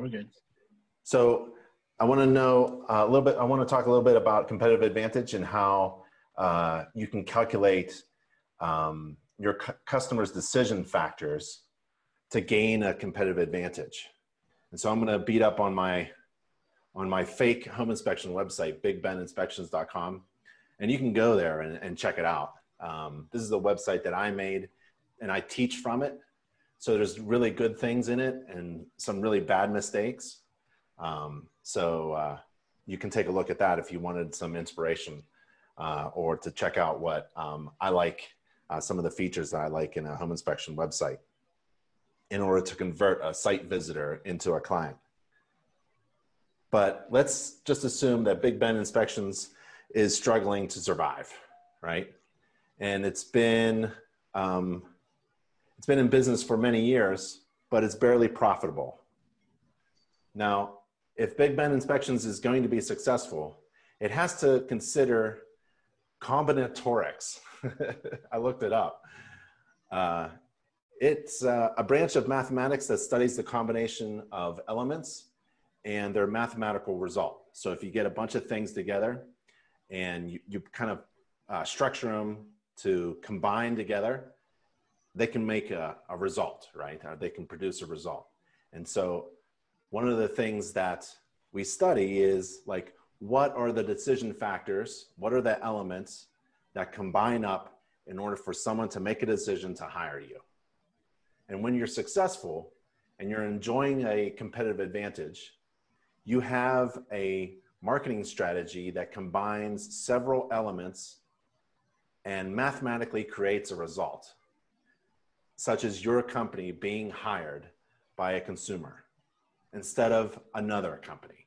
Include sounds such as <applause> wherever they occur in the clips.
we're good. So I want to know uh, a little bit. I want to talk a little bit about competitive advantage and how uh, you can calculate um, your cu- customers' decision factors to gain a competitive advantage. And so I'm going to beat up on my on my fake home inspection website, bigbeninspections.com, and you can go there and, and check it out. Um, this is a website that I made, and I teach from it. So there's really good things in it and some really bad mistakes. Um, so uh, you can take a look at that if you wanted some inspiration uh, or to check out what um, I like, uh, some of the features that I like in a home inspection website in order to convert a site visitor into a client. But let's just assume that Big Ben Inspections is struggling to survive, right? And it's been um, it's been in business for many years, but it's barely profitable. Now, if Big Ben Inspections is going to be successful, it has to consider combinatorics. <laughs> I looked it up. Uh, it's uh, a branch of mathematics that studies the combination of elements and their mathematical result. So if you get a bunch of things together and you, you kind of uh, structure them to combine together, they can make a, a result, right? Or they can produce a result. And so one of the things that we study is like, what are the decision factors? What are the elements that combine up in order for someone to make a decision to hire you? And when you're successful and you're enjoying a competitive advantage, you have a marketing strategy that combines several elements and mathematically creates a result, such as your company being hired by a consumer instead of another company.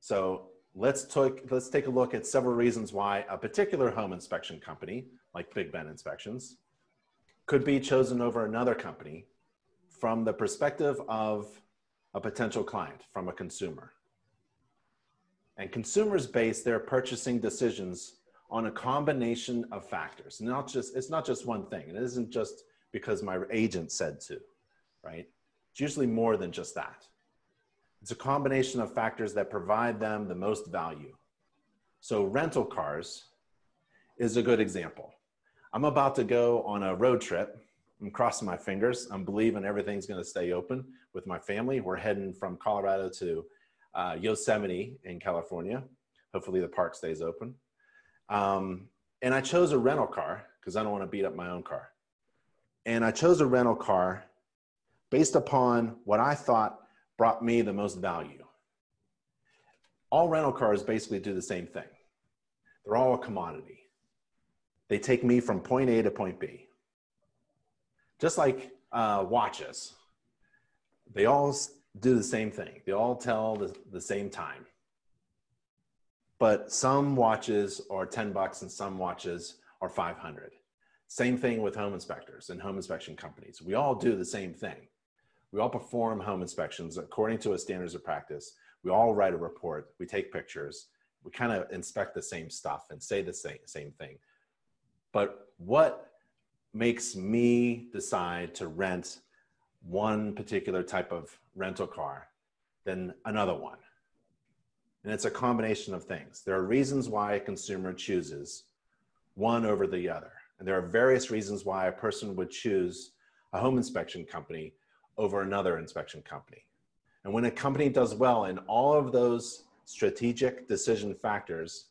So let's take, let's take a look at several reasons why a particular home inspection company, like Big Ben Inspections, could be chosen over another company from the perspective of a potential client, from a consumer. And consumers base their purchasing decisions on a combination of factors. Not just, it's not just one thing. It isn't just because my agent said to, right? It's usually more than just that. It's a combination of factors that provide them the most value. So rental cars is a good example. I'm about to go on a road trip. I'm crossing my fingers. I'm believing everything's going to stay open with my family. We're heading from Colorado to uh, Yosemite in California. Hopefully, the park stays open. Um, and I chose a rental car because I don't want to beat up my own car. And I chose a rental car based upon what I thought brought me the most value. All rental cars basically do the same thing, they're all a commodity. They take me from point A to point B. Just like uh, watches, they all do the same thing. They all tell the, the same time. But some watches are 10 bucks and some watches are 500. Same thing with home inspectors and home inspection companies. We all do the same thing. We all perform home inspections according to a standards of practice. We all write a report. We take pictures. We kind of inspect the same stuff and say the same, same thing. But what makes me decide to rent one particular type of rental car than another one? And it's a combination of things. There are reasons why a consumer chooses one over the other. And there are various reasons why a person would choose a home inspection company over another inspection company. And when a company does well in all of those strategic decision factors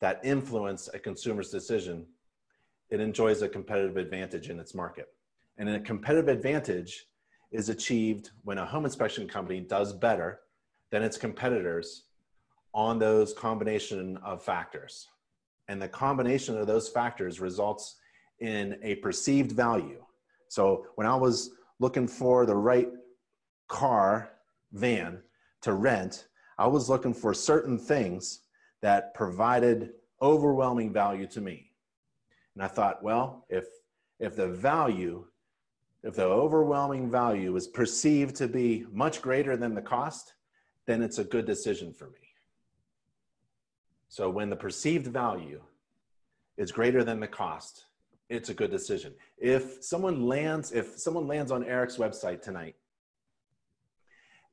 that influence a consumer's decision, it enjoys a competitive advantage in its market. And a competitive advantage is achieved when a home inspection company does better than its competitors on those combination of factors. And the combination of those factors results in a perceived value. So when I was looking for the right car, van to rent, I was looking for certain things that provided overwhelming value to me. And I thought, well, if if the value, if the overwhelming value is perceived to be much greater than the cost, then it's a good decision for me. So when the perceived value is greater than the cost, it's a good decision. If someone lands, if someone lands on Eric's website tonight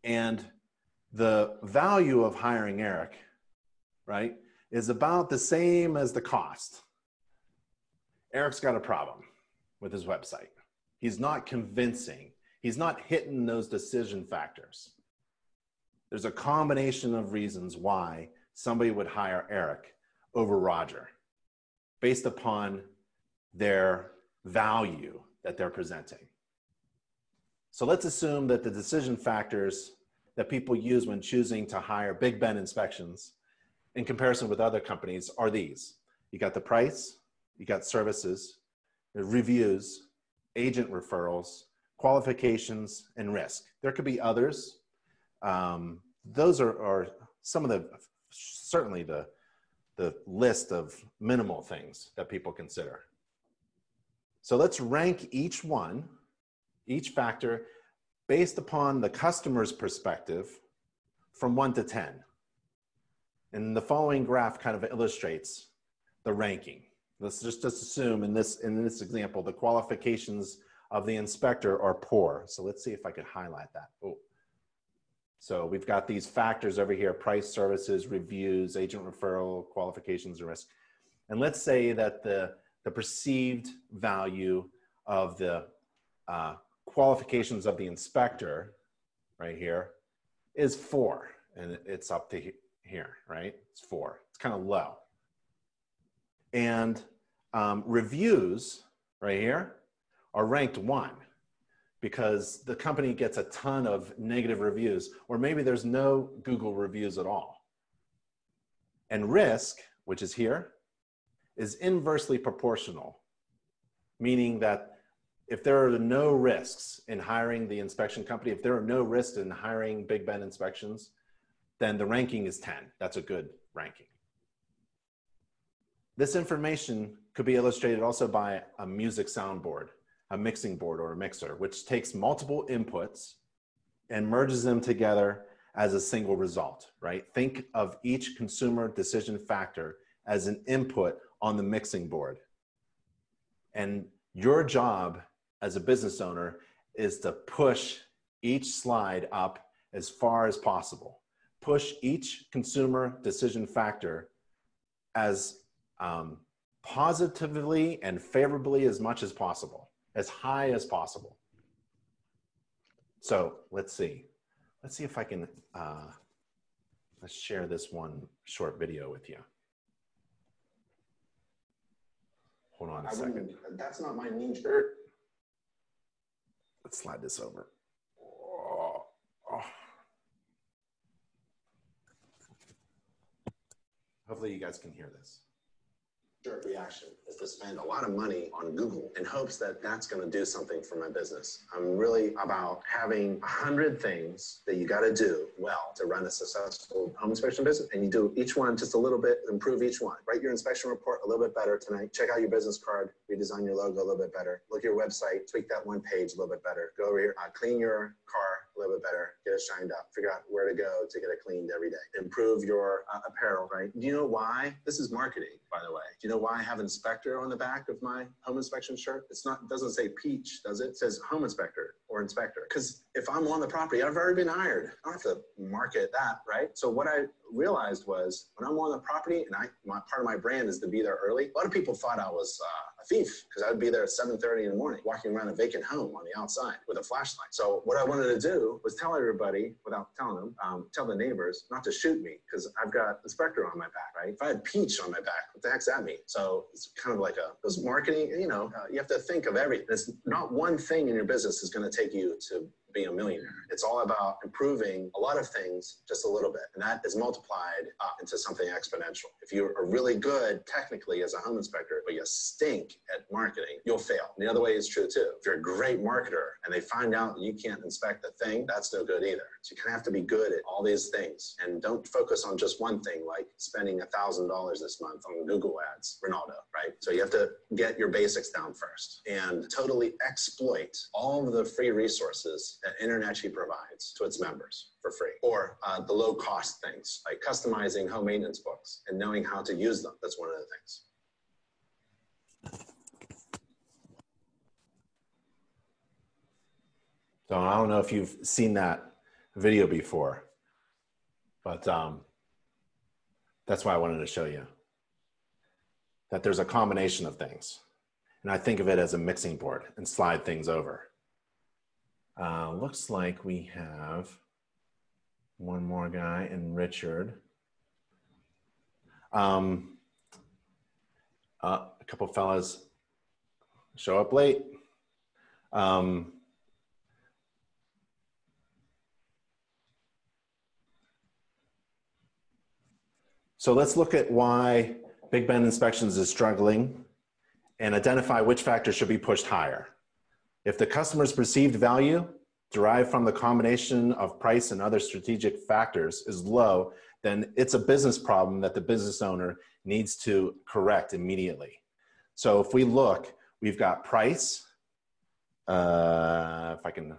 And the value of hiring Eric, right, is about the same as the cost. Eric's got a problem with his website. He's not convincing. He's not hitting those decision factors. There's a combination of reasons why somebody would hire Eric over Roger based upon their value that they're presenting. So let's assume that the decision factors that people use when choosing to hire Big Ben inspections in comparison with other companies are these. You got the price, you got services, reviews, agent referrals, qualifications, and risk. There could be others. Um, those are, are some of the, certainly the, the list of minimal things that people consider. So let's rank each one, each factor, based upon the customer's perspective from one to 10. And the following graph kind of illustrates the ranking. Let's just, just assume in this, in this example, the qualifications of the inspector are poor. So let's see if I could highlight that. Oh. So we've got these factors over here, price, services, reviews, agent referral, qualifications, and risk. And let's say that the, the perceived value of the uh, qualifications of the inspector right here is four and it's up to here, right? It's four, it's kind of low. And um, reviews right here are ranked one because the company gets a ton of negative reviews, or maybe there's no Google reviews at all. And risk, which is here, is inversely proportional, meaning that if there are no risks in hiring the inspection company, if there are no risks in hiring Big Ben inspections, then the ranking is 10. That's a good ranking. This information could be illustrated also by a music soundboard, a mixing board or a mixer, which takes multiple inputs and merges them together as a single result, right? Think of each consumer decision factor as an input on the mixing board. And your job as a business owner is to push each slide up as far as possible. Push each consumer decision factor as um, positively and favorably as much as possible, as high as possible. So let's see. Let's see if I can, uh, let's share this one short video with you. Hold on a I second. That's not my knee shirt. Let's slide this over. Oh, oh. Hopefully you guys can hear this jerk reaction is to spend a lot of money on Google in hopes that that's going to do something for my business. I'm really about having a hundred things that you got to do well to run a successful home inspection business. And you do each one just a little bit, improve each one. Write your inspection report a little bit better tonight. Check out your business card, redesign your logo a little bit better. Look at your website, tweak that one page a little bit better. Go over here, uh, clean your car little bit better, get it shined up, figure out where to go to get it cleaned every day. Improve your uh, apparel, right? Do you know why? This is marketing, by the way. Do you know why I have inspector on the back of my home inspection shirt? It's not, it doesn't say peach, does it? It says home inspector or inspector. Because if I'm on the property, I've already been hired. I don't have to market that, right? So what I realized was when I'm on the property and I, my, part of my brand is to be there early, a lot of people thought I was uh, thief because I would be there at 7.30 in the morning, walking around a vacant home on the outside with a flashlight. So what I wanted to do was tell everybody, without telling them, um, tell the neighbors not to shoot me because I've got inspector on my back, right? If I had peach on my back, what the heck's that mean? So it's kind of like a, those marketing, you know, uh, you have to think of everything. It's not one thing in your business is going to take you to being a millionaire. It's all about improving a lot of things just a little bit. And that is multiplied uh, into something exponential. If you are really good technically as a home inspector, but you stink at marketing, you'll fail. And the other way is true too. If you're a great marketer and they find out you can't inspect the thing, that's no good either. So you kind of have to be good at all these things and don't focus on just one thing like spending a thousand dollars this month on Google ads, Ronaldo, right? So you have to get your basics down first and totally exploit all of the free resources that InterNACHI provides to its members for free, or uh, the low cost things like customizing home maintenance books and knowing how to use them. That's one of the things. So I don't know if you've seen that video before, but um, that's why I wanted to show you that there's a combination of things. And I think of it as a mixing board and slide things over. Uh, looks like we have one more guy in Richard. Um, uh, a couple fellas show up late. Um, so let's look at why Big Ben Inspections is struggling and identify which factors should be pushed higher. If the customer's perceived value derived from the combination of price and other strategic factors is low, then it's a business problem that the business owner needs to correct immediately. So if we look, we've got price. Uh, if I can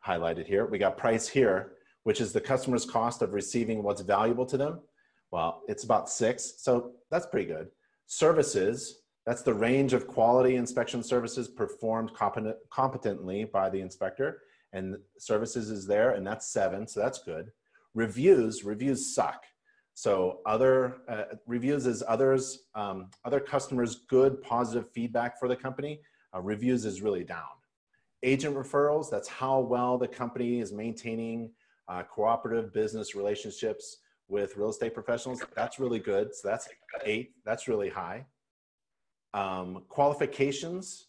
highlight it here, we got price here, which is the customer's cost of receiving what's valuable to them. Well, it's about six, so that's pretty good. Services, that's the range of quality inspection services performed competent, competently by the inspector. And services is there, and that's seven, so that's good. Reviews, reviews suck. So other uh, reviews is others, um, other customers' good positive feedback for the company. Uh, reviews is really down. Agent referrals, that's how well the company is maintaining uh, cooperative business relationships with real estate professionals. That's really good. So that's eight, that's really high. Um, qualifications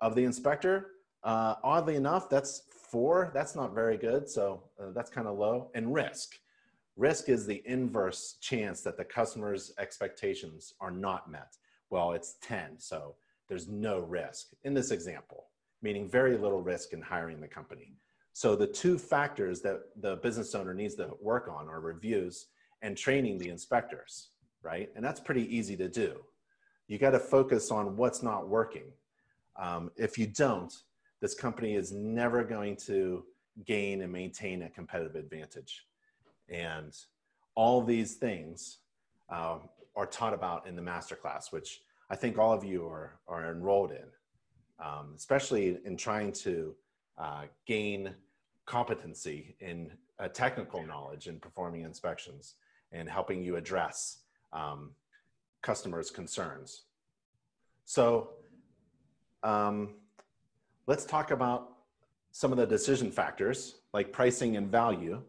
of the inspector, uh, oddly enough, that's four. That's not very good. So uh, that's kind of low. And risk. Risk is the inverse chance that the customer's expectations are not met. Well, it's 10. So there's no risk in this example, meaning very little risk in hiring the company. So the two factors that the business owner needs to work on are reviews and training the inspectors, right? And that's pretty easy to do. You got to focus on what's not working. Um, if you don't, this company is never going to gain and maintain a competitive advantage. And all these things uh, are taught about in the masterclass, which I think all of you are, are enrolled in, um, especially in trying to uh, gain competency in uh, technical knowledge in performing inspections and helping you address um, customers' concerns. So um, let's talk about some of the decision factors like pricing and value.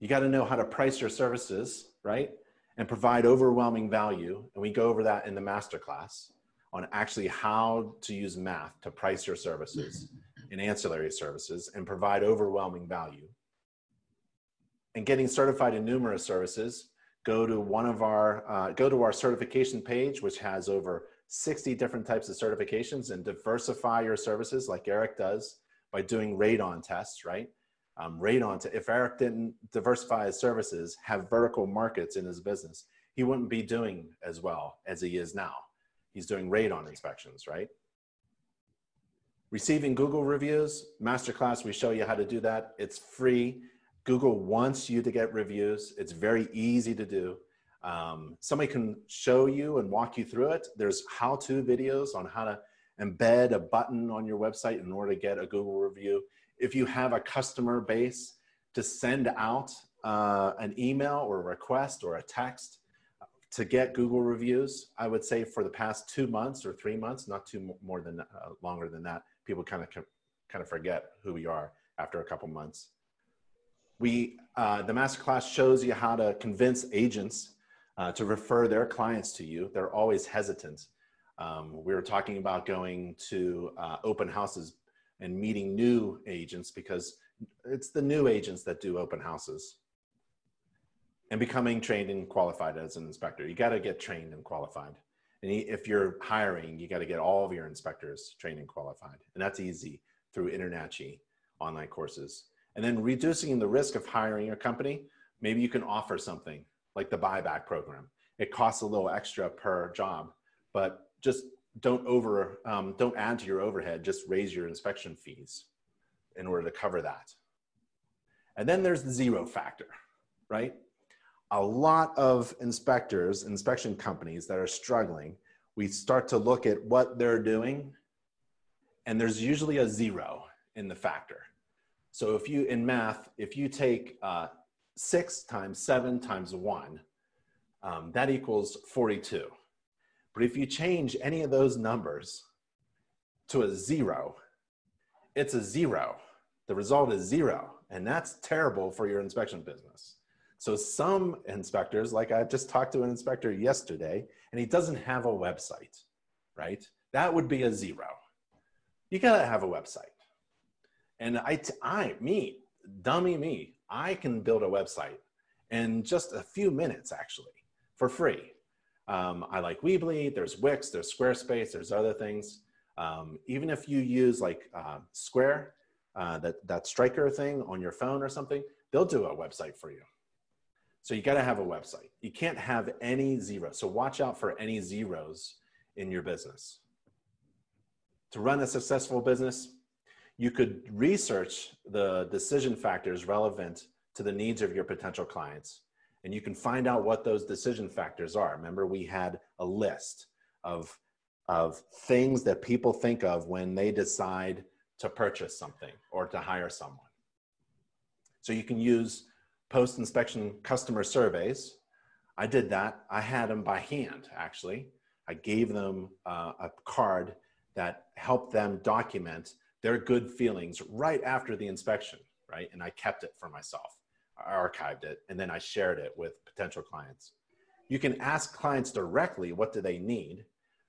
You got to know how to price your services, right? And provide overwhelming value. And we go over that in the masterclass on actually how to use math to price your services and ancillary services and provide overwhelming value. And getting certified in numerous services, go to one of our, uh, go to our certification page, which has over 60 different types of certifications and diversify your services like Eric does by doing radon tests, right? Um, radon, to, if Eric didn't diversify his services, have vertical markets in his business, he wouldn't be doing as well as he is now. He's doing radon inspections, right? Receiving Google reviews, masterclass, we show you how to do that. It's free. Google wants you to get reviews. It's very easy to do. Um, somebody can show you and walk you through it. There's how-to videos on how to embed a button on your website in order to get a Google review. If you have a customer base to send out uh, an email or a request or a text to get Google reviews, I would say for the past two months or three months, not too more than uh, longer than that, people kind of kind of forget who we are after a couple months. We, uh, the masterclass shows you how to convince agents uh, to refer their clients to you. They're always hesitant. Um, we were talking about going to uh, open houses and meeting new agents because it's the new agents that do open houses and becoming trained and qualified as an inspector. You got to get trained and qualified. And if you're hiring, you got to get all of your inspectors trained and qualified. And that's easy through InterNACHI online courses. And then reducing the risk of hiring a company, maybe you can offer something like the buyback program. It costs a little extra per job, but just don't over, um, don't add to your overhead, just raise your inspection fees in order to cover that. And then there's the zero factor, right? A lot of inspectors, inspection companies that are struggling, we start to look at what they're doing, and there's usually a zero in the factor. So if you, in math, if you take uh, six times seven times one, um, that equals 42. But if you change any of those numbers to a zero, it's a zero. The result is zero. And that's terrible for your inspection business. So some inspectors, like I just talked to an inspector yesterday, and he doesn't have a website, right? That would be a zero. You gotta have a website. And I, I, me, dummy me, I can build a website in just a few minutes actually for free. Um, I like Weebly, there's Wix, there's Squarespace, there's other things. Um, even if you use like uh, Square, uh, that, that Striker thing on your phone or something, they'll do a website for you. So you got to have a website. You can't have any zeros. So watch out for any zeros in your business. To run a successful business, you could research the decision factors relevant to the needs of your potential clients. And you can find out what those decision factors are. Remember, we had a list of, of things that people think of when they decide to purchase something or to hire someone. So you can use post inspection customer surveys. I did that. I had them by hand, actually. I gave them uh, a card that helped them document their good feelings right after the inspection, right? And I kept it for myself. I archived it, and then I shared it with potential clients. You can ask clients directly what do they need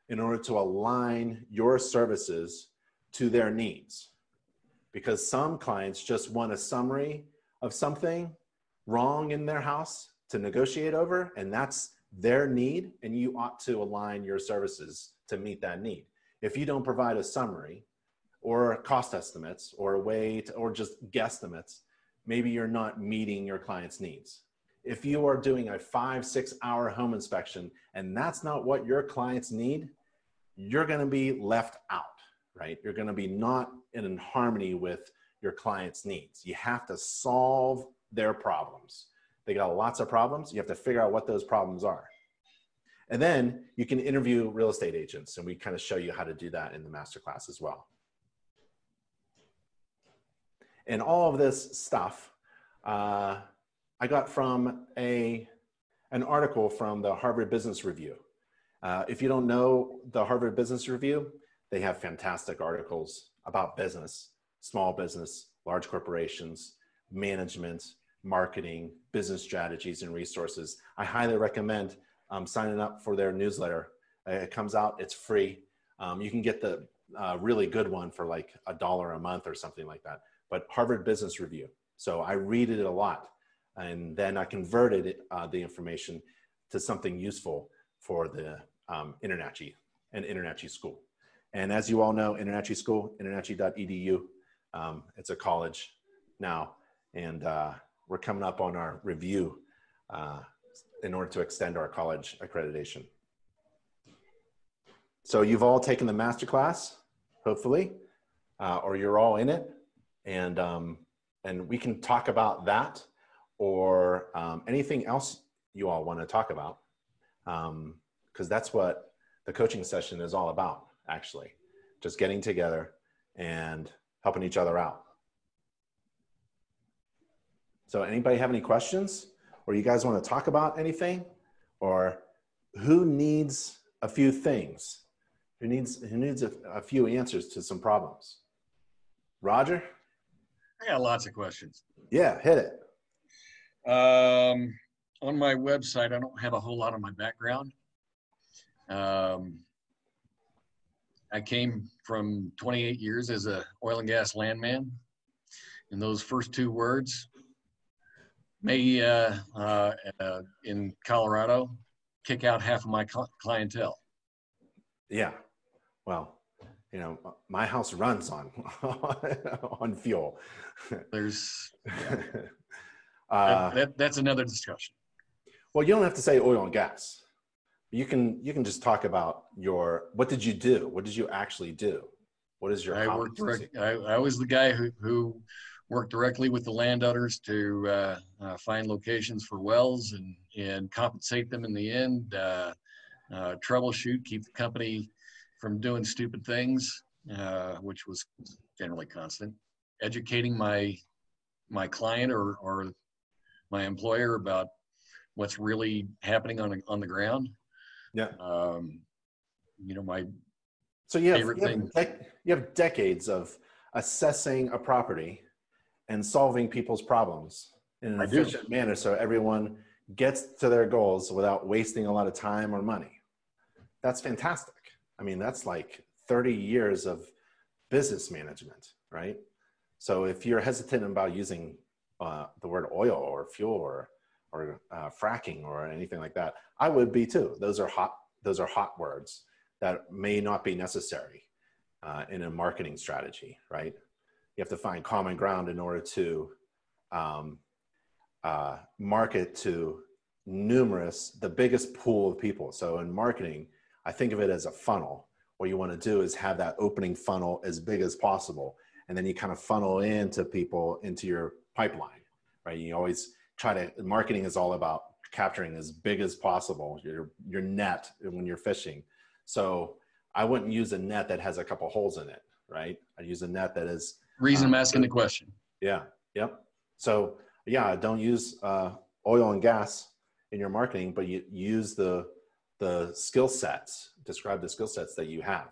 in order to align your services to their needs because some clients just want a summary of something wrong in their house to negotiate over, and that's their need, and you ought to align your services to meet that need. If you don't provide a summary or cost estimates or a way to, or just guesstimates, maybe you're not meeting your client's needs. If you are doing a five, six hour home inspection and that's not what your clients need, you're going to be left out right? You're going to be not in harmony with your client's needs. You have to solve their problems. They got lots of problems. You have to figure out what those problems are. And then you can interview real estate agents, and we kind of show you how to do that in the masterclass as well. And all of this stuff uh, I got from a, an article from the Harvard Business Review. Uh, if you don't know the Harvard Business Review, they have fantastic articles about business, small business, large corporations, management, marketing, business strategies, and resources. I highly recommend um, signing up for their newsletter. Uh, it comes out, it's free. Um, you can get the uh, really good one for like a dollar a month or something like that. But Harvard Business Review. So I read it a lot. And then I converted it, uh, the information to something useful for the um, InterNACHI and InterNACHI school. And as you all know, InterNACHI School, internachi.edu, um, it's a college now. And uh, we're coming up on our review uh, in order to extend our college accreditation. So you've all taken the master class, hopefully, uh, or you're all in it. And, um, and we can talk about that or um, anything else you all want to talk about because um, that's what the coaching session is all about actually, just getting together and helping each other out. So, anybody have any questions, or you guys want to talk about anything, or who needs a few things? Who needs who needs a, a few answers to some problems? Roger. I got lots of questions. Yeah, hit it. Um, on my website, I don't have a whole lot of my background. Um, I came from 28 years as a oil and gas landman. And those first two words may, uh, uh, uh, in Colorado, kick out half of my cl- clientele. Yeah. Well, you know, my house runs on <laughs> on fuel. There's <laughs> uh, that, that's another discussion. Well, you don't have to say oil and gas you can you can just talk about your what did you do what did you actually do what is your i worked direct, I, I, was the guy who who worked directly with the landowners to uh, uh, find locations for wells and and compensate them in the end uh, uh troubleshoot keep the company from doing stupid things uh, which was generally constant educating my my client or or my employer about what's really happening on on the ground. Yeah. Um, you know, my So you have, Favorite you, have thing. dec- you have decades of assessing a property and solving people's problems in an I do. efficient manner so everyone gets to their goals without wasting a lot of time or money. That's fantastic. I mean, that's like 30 years of business management, right? So if you're hesitant about using uh, the word oil or fuel or, or uh, fracking or anything like that, I would be too. Those are hot. Those are hot words that may not be necessary uh, in a marketing strategy, right? You have to find common ground in order to um, uh, market to numerous, the biggest pool of people. So in marketing, I think of it as a funnel. What you want to do is have that opening funnel as big as possible. And then you kind of funnel into people into your pipeline, right? You always try to, marketing is all about capturing as big as possible your, your net when you're fishing. So I wouldn't use a net that has a couple holes in it, right? I use a net that is reason I'm Um, asking the question. yeah. Yep. So yeah, don't use uh, oil and gas in your marketing, but you use the the skill sets. Describe the skill sets that you have.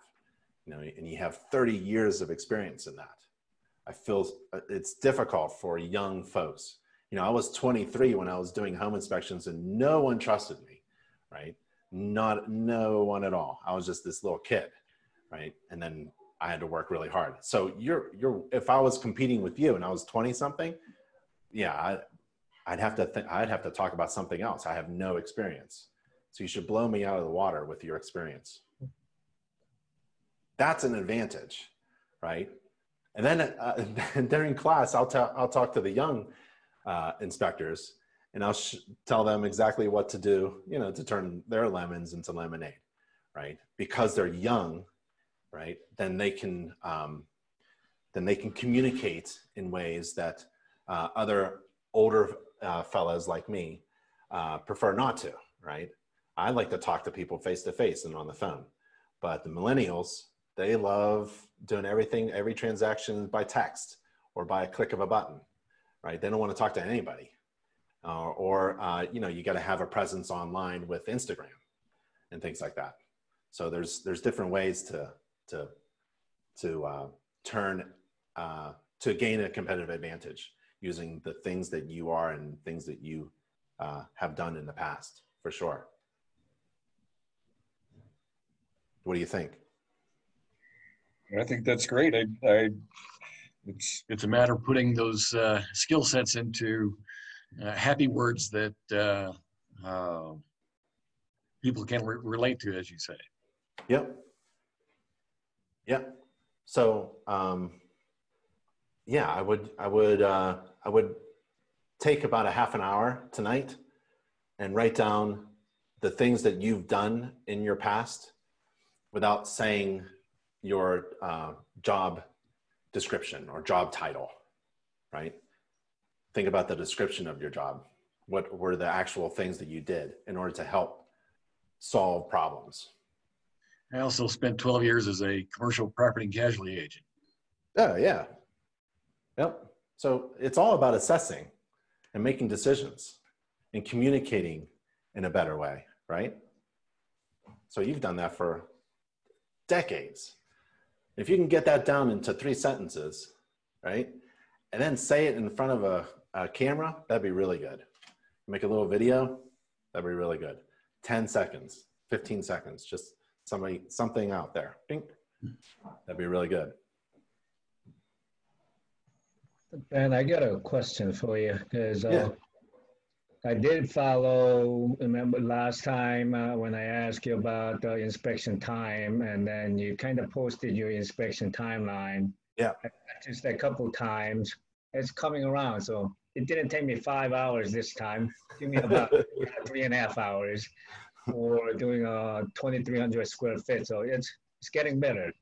You know, and you have 30 years of experience in that. I feel uh, it's difficult for young folks. You know, I was 23 when I was doing home inspections, and no one trusted me, right? Not no one at all. I was just this little kid, right? And then I had to work really hard. So you're you're if I was competing with you and I was 20 something, yeah, I, I'd have to think I'd have to talk about something else. I have no experience. So you should blow me out of the water with your experience. That's an advantage, right? And then uh, <laughs> during class, I'll I'll talk to the young uh, inspectors and I'll sh- tell them exactly what to do, you know, to turn their lemons into lemonade, right? Because they're young, right? Then they can um, then they can communicate in ways that uh, other older uh, fellows like me uh, prefer not to, right? I like to talk to people face to face and on the phone, but the millennials they love doing everything, every transaction by text or by a click of a button, right? They don't want to talk to anybody, uh, or uh, you know, you got to have a presence online with Instagram and things like that. So there's there's different ways to to to uh, turn uh, to gain a competitive advantage using the things that you are and things that you uh, have done in the past for sure. What do you think? I think that's great. I, I it's it's a matter of putting those uh, skill sets into uh, happy words that uh, uh, people can re- relate to, as you say. Yep. Yep. So, um, yeah, I would, I would, uh, I would take about a half an hour tonight and write down the things that you've done in your past without saying your uh, job description or job title, right? Think about the description of your job. What were the actual things that you did in order to help solve problems? I also spent 12 years as a commercial property and casualty agent. Oh, yeah. Yep. So it's all about assessing and making decisions and communicating in a better way, right? So you've done that for decades. If you can get that down into three sentences, right? And then say it in front of a, a camera, that'd be really good. Make a little video, that'd be really good. 10 seconds, 15 seconds, just somebody, something out there. Bing. That'd be really good. Ben, I got a question for you because uh, Yeah. I did follow. Remember last time uh, when I asked you about uh, inspection time, and then you kind of posted your inspection timeline. Yeah. Just a couple times. It's coming around, so it didn't take me five hours this time. It took me about <laughs> three and a half hours for doing a 2,300 square feet. So it's it's getting better.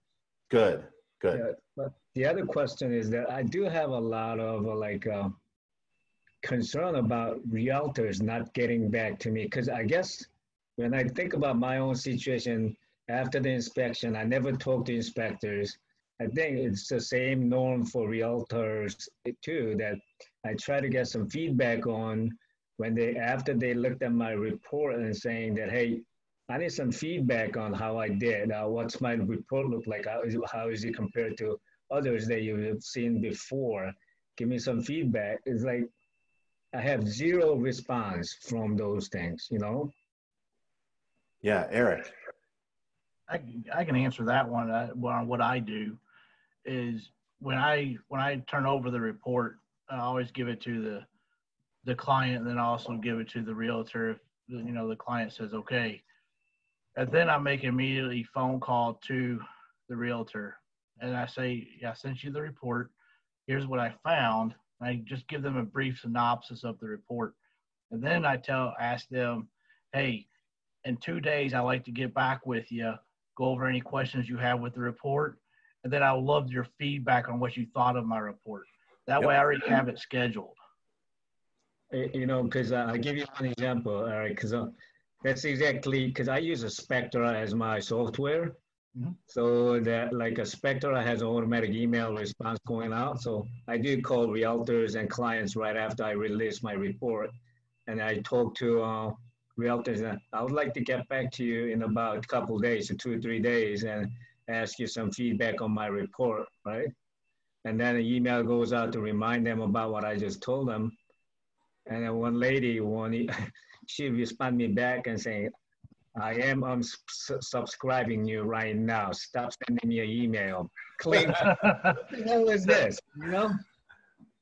Good, good. Yeah, but the other question is that I do have a lot of uh, like uh, concern about realtors not getting back to me because I guess when I think about my own situation after the inspection, I never talked to inspectors. I think it's the same norm for realtors too. That I try to get some feedback on when they after they looked at my report and saying that hey, I need some feedback on how I did. Uh, what's my report look like? How is, how is it compared to others that you've seen before? Give me some feedback. It's like I have zero response from those things, you know? Yeah, Eric. I, I can answer that one. Uh, well, what I do is when I when I turn over the report, I always give it to the the client, and then also give it to the realtor if you know the client says okay. And then I make immediately phone call to the realtor, and I say, "Yeah, I sent you the report. Here's what I found." I just give them a brief synopsis of the report. And then I tell, ask them, hey, in two days, I'd like to get back with you, go over any questions you have with the report. And then I would love your feedback on what you thought of my report. That yep. way I already have it scheduled. You know, because uh, I'll give you one example, Eric, because uh, that's exactly, because I use a Spectora as my software. Mm-hmm. So that like a Spectora has automatic email response going out. So I do call realtors and clients right after I release my report. And I talk to uh, realtors and I would like to get back to you in about a couple days, two or three days, and ask you some feedback on my report, right? And then an email goes out to remind them about what I just told them. And then one lady, one, <laughs> she responded me back and saying, I am unsubscribing you right now. Stop sending me an email. Clean. <laughs> what the hell is this? You know?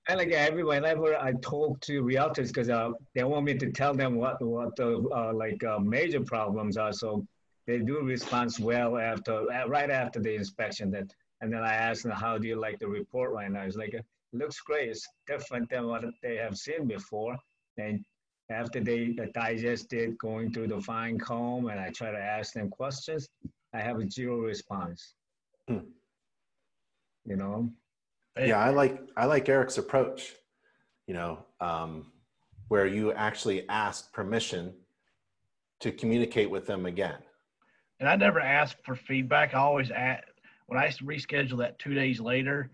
And like every whenever I talk to realtors, because uh, they want me to tell them what what the uh, like uh, major problems are, so they do respond well after uh, right after the inspection. That and then I ask them, how do you like the report right now? It's like it looks great. It's different than what they have seen before, and after they digest it, going through the fine comb, and I try to ask them questions, I have a zero response. Hmm. You know. Yeah, I like I like Eric's approach. You know, um, where you actually ask permission to communicate with them again. And I never ask for feedback. I always ask when I reschedule that two days later.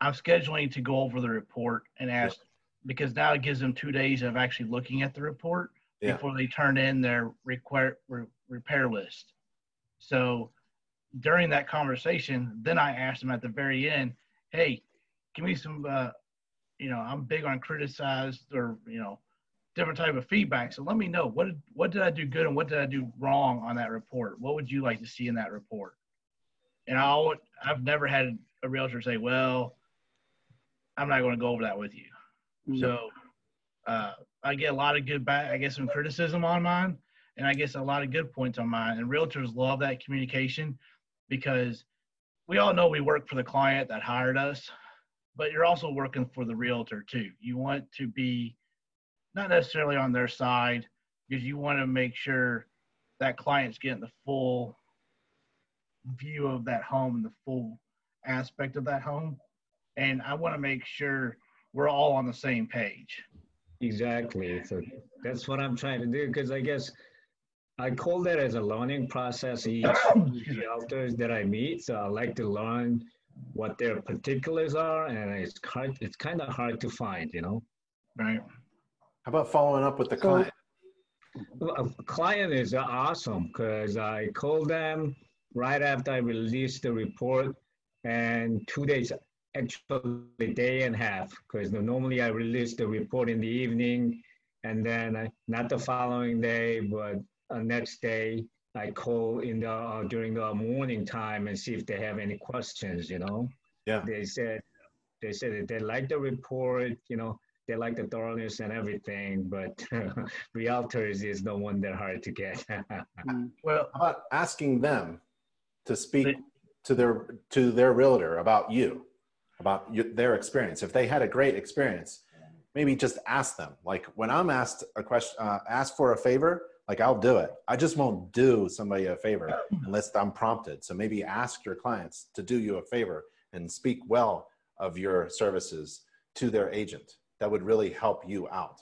I'm scheduling to go over the report and ask because now it gives them two days of actually looking at the report yeah. before they turn in their require, re, repair list. So during that conversation, then I asked them at the very end, "Hey, give me some. Uh, you know, I'm big on criticized or you know, different type of feedback. So let me know what did what did I do good and what did I do wrong on that report. What would you like to see in that report? And I I've never had a realtor say, "Well, I'm not going to go over that with you." Mm-hmm. So uh, I get a lot of good back. I get some criticism on mine, and I guess a lot of good points on mine. And realtors love that communication because we all know we work for the client that hired us, but you're also working for the realtor too. You want to be not necessarily on their side because you want to make sure that client's getting the full view of that home and the full aspect of that home. And I want to make sure we're all on the same page. Exactly. So that's what I'm trying to do because I guess I call that as a learning process each <coughs> realtors that I meet. So I like to learn what their particulars are, and it's hard. It's kind of hard to find, you know. Right. How about following up with the client? a client is awesome because I called them right after I released the report, and two days actually day and a half because normally I release the report in the evening and then I, not the following day, but uh, next day I call in the uh, during the morning time and see if they have any questions. You know, yeah. They said they said they like the report. You know, they like the thoroughness and everything, but <laughs> realtors is the one that hard to get. <laughs> Mm. well, how about asking them to speak to their to their realtor about you? About your, their experience. If they had a great experience, maybe just ask them. Like when I'm asked a question, uh, ask for a favor, like I'll do it. I just won't do somebody a favor <clears throat> unless I'm prompted. So maybe ask your clients to do you a favor and speak well of your services to their agent. That would really help you out.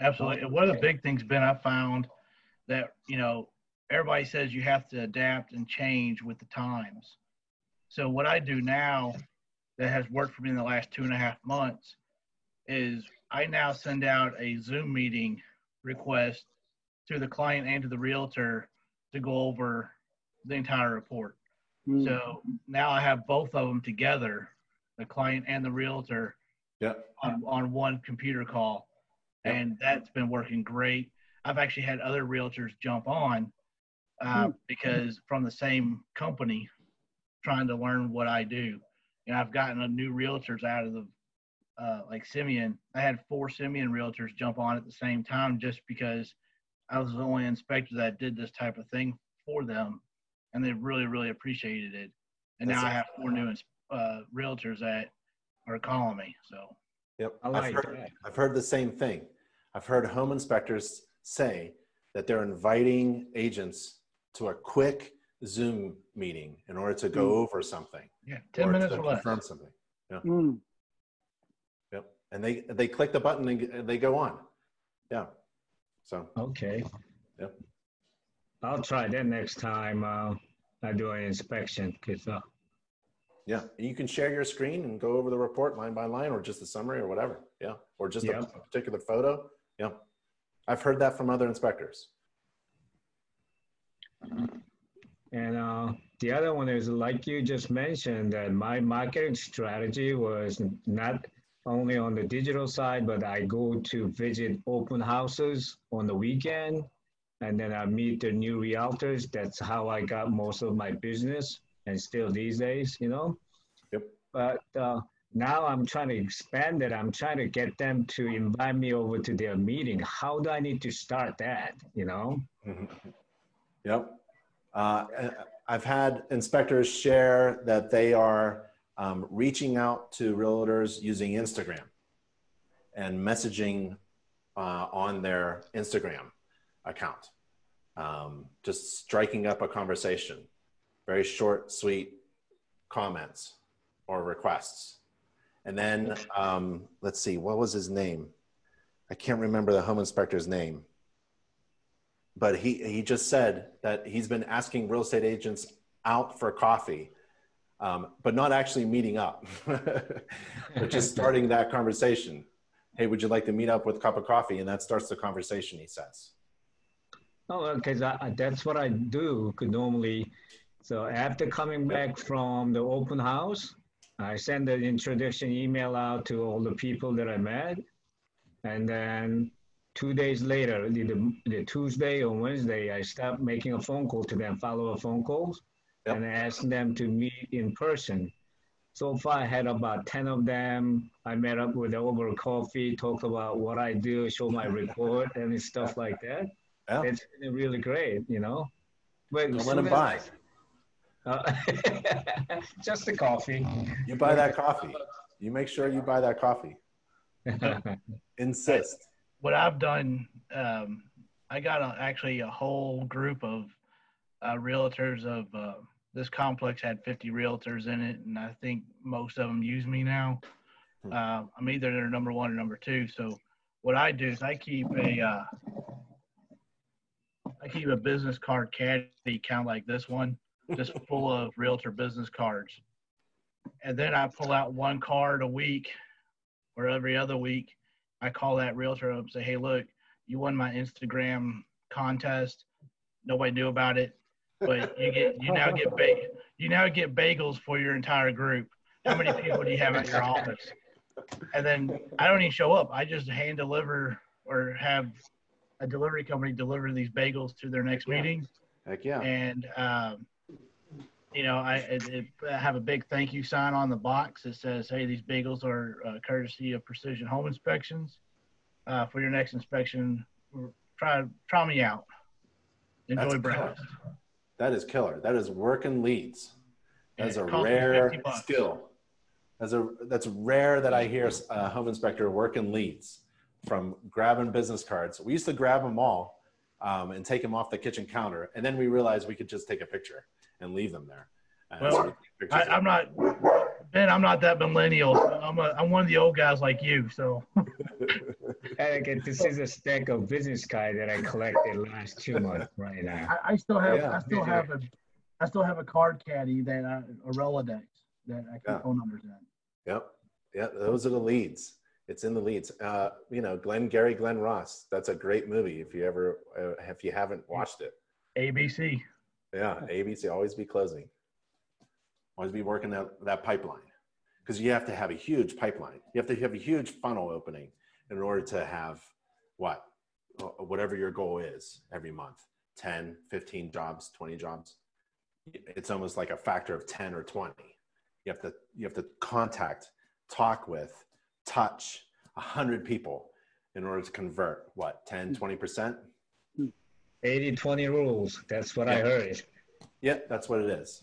Absolutely. And one of the big things, Ben, I found that, you know, everybody says you have to adapt and change with the times. So what I do now that has worked for me in the last two and a half months is I now send out a Zoom meeting request to the client and to the realtor to go over the entire report. Mm. So now I have both of them together, the client and the realtor, Yep. on, on one computer call. Yep. And that's been working great. I've actually had other realtors jump on uh, Hmm. because from the same company trying to learn what I do. And I've gotten a new realtors out of the, uh, like Simeon. I had four Simeon realtors jump on at the same time just because I was the only inspector that did this type of thing for them. And they really, really appreciated it. And now That's I have four new uh, realtors that are calling me. So Yep. I I've like heard, that. I've heard the same thing. I've heard home inspectors say that they're inviting agents to a quick Zoom meeting in order to go Mm. over something. yeah, 10 or minutes to or less. confirm something. Mm. Yep. And they they click the button and they go on. Yeah. So Okay. Yep. I'll try that next time uh, I do an inspection because uh, yeah, you can share your screen and go over the report line by line or just a summary or whatever. Yeah. Or just a particular photo. Yeah. I've heard that from other inspectors. And uh, the other one is like you just mentioned that my marketing strategy was not only on the digital side, but I go to visit open houses on the weekend and then I meet the new realtors. That's how I got most of my business and still these days, you know. Yep. But uh, now I'm trying to expand it. I'm trying to get them to invite me over to their meeting. How do I need to start that, you know? Mhm. Yep. Uh, I've had inspectors share that they are um, reaching out to realtors using Instagram and messaging uh, on their Instagram account. Um, just striking up a conversation, very short, sweet comments or requests. And then um, let's see, what was his name? I can't remember the home inspector's name but he he just said that he's been asking real estate agents out for coffee, um, but not actually meeting up, <laughs> but just starting that conversation. Hey, would you like to meet up with a cup of coffee? And that starts the conversation. He says. Oh, because that's what I do could normally. So after coming back from the open house, I send an introduction email out to all the people that I met. And then two days later, the, the, Tuesday or Wednesday, I stopped making a phone call to them, follow up phone calls, Yep. and asked them to meet in person. So far, I had about 10 of them. I met up with them over coffee, talked about what I do, show my report and stuff like that. Yeah. It's been really great, you know. But Don't let soon buy. Uh, <laughs> just the coffee. You buy that coffee. You make sure you buy that coffee. <laughs> Insist. What I've done, um, I got a, actually a whole group of uh, realtors of uh, this complex had 50 realtors in it, and I think most of them use me now. Hmm. Uh, I'm either their number one or number two. So what I do is I keep a uh, I keep a business card caddy kind of like this one, just <laughs> full of realtor business cards, and then I pull out one card a week or every other week I call that realtor up and say, hey, look, you won my Instagram contest. Nobody knew about it, but you get you now get ba- you now get bagels for your entire group. How many people do you have at your office? And then I don't even show up. I just hand deliver or have a delivery company deliver these bagels to their next Yeah. meeting. Heck yeah. And um, you know, I, it, it, I have a big thank you sign on the box that says, "Hey, these bagels are uh, courtesy of Precision Home Inspections. Uh, for your next inspection, try try me out. Enjoy That's breakfast." That is killer. That is working leads. That's a it cost me rare skill. That's a that's rare that I hear a home inspector working leads from grabbing business cards. We used to grab them all um, and take them off the kitchen counter, and then we realized we could just take a picture and leave them there. And Well, so we take pictures I, of I'm not Ben. I'm not that millennial. I'm a, I'm one of the old guys like you. So <laughs> Eric, this is a stack of business cards that I collected last two months right now. I, I still have Yeah. I still have a I still have a card caddy that I, a Rolodex that I keep Yeah. phone numbers in. Yep. Yeah, those are the leads. It's in the leads. Uh, you know, Glenn Gary, Glen Ross. That's a great movie. If you ever, uh, if you haven't watched it, ABC. Yeah, ABC. Always be closing. Always be working that that pipeline, because you have to have a huge pipeline. You have to have a huge funnel opening in order to have what, Uh, whatever your goal is every month. 10, 15 jobs, 20 jobs. It's almost like a factor of 10 or 20. You have to you have to contact, talk with, touch a hundred people in order to convert what 10 20 percent 80 20 rules. That's what I Yeah. heard. yeah that's what it is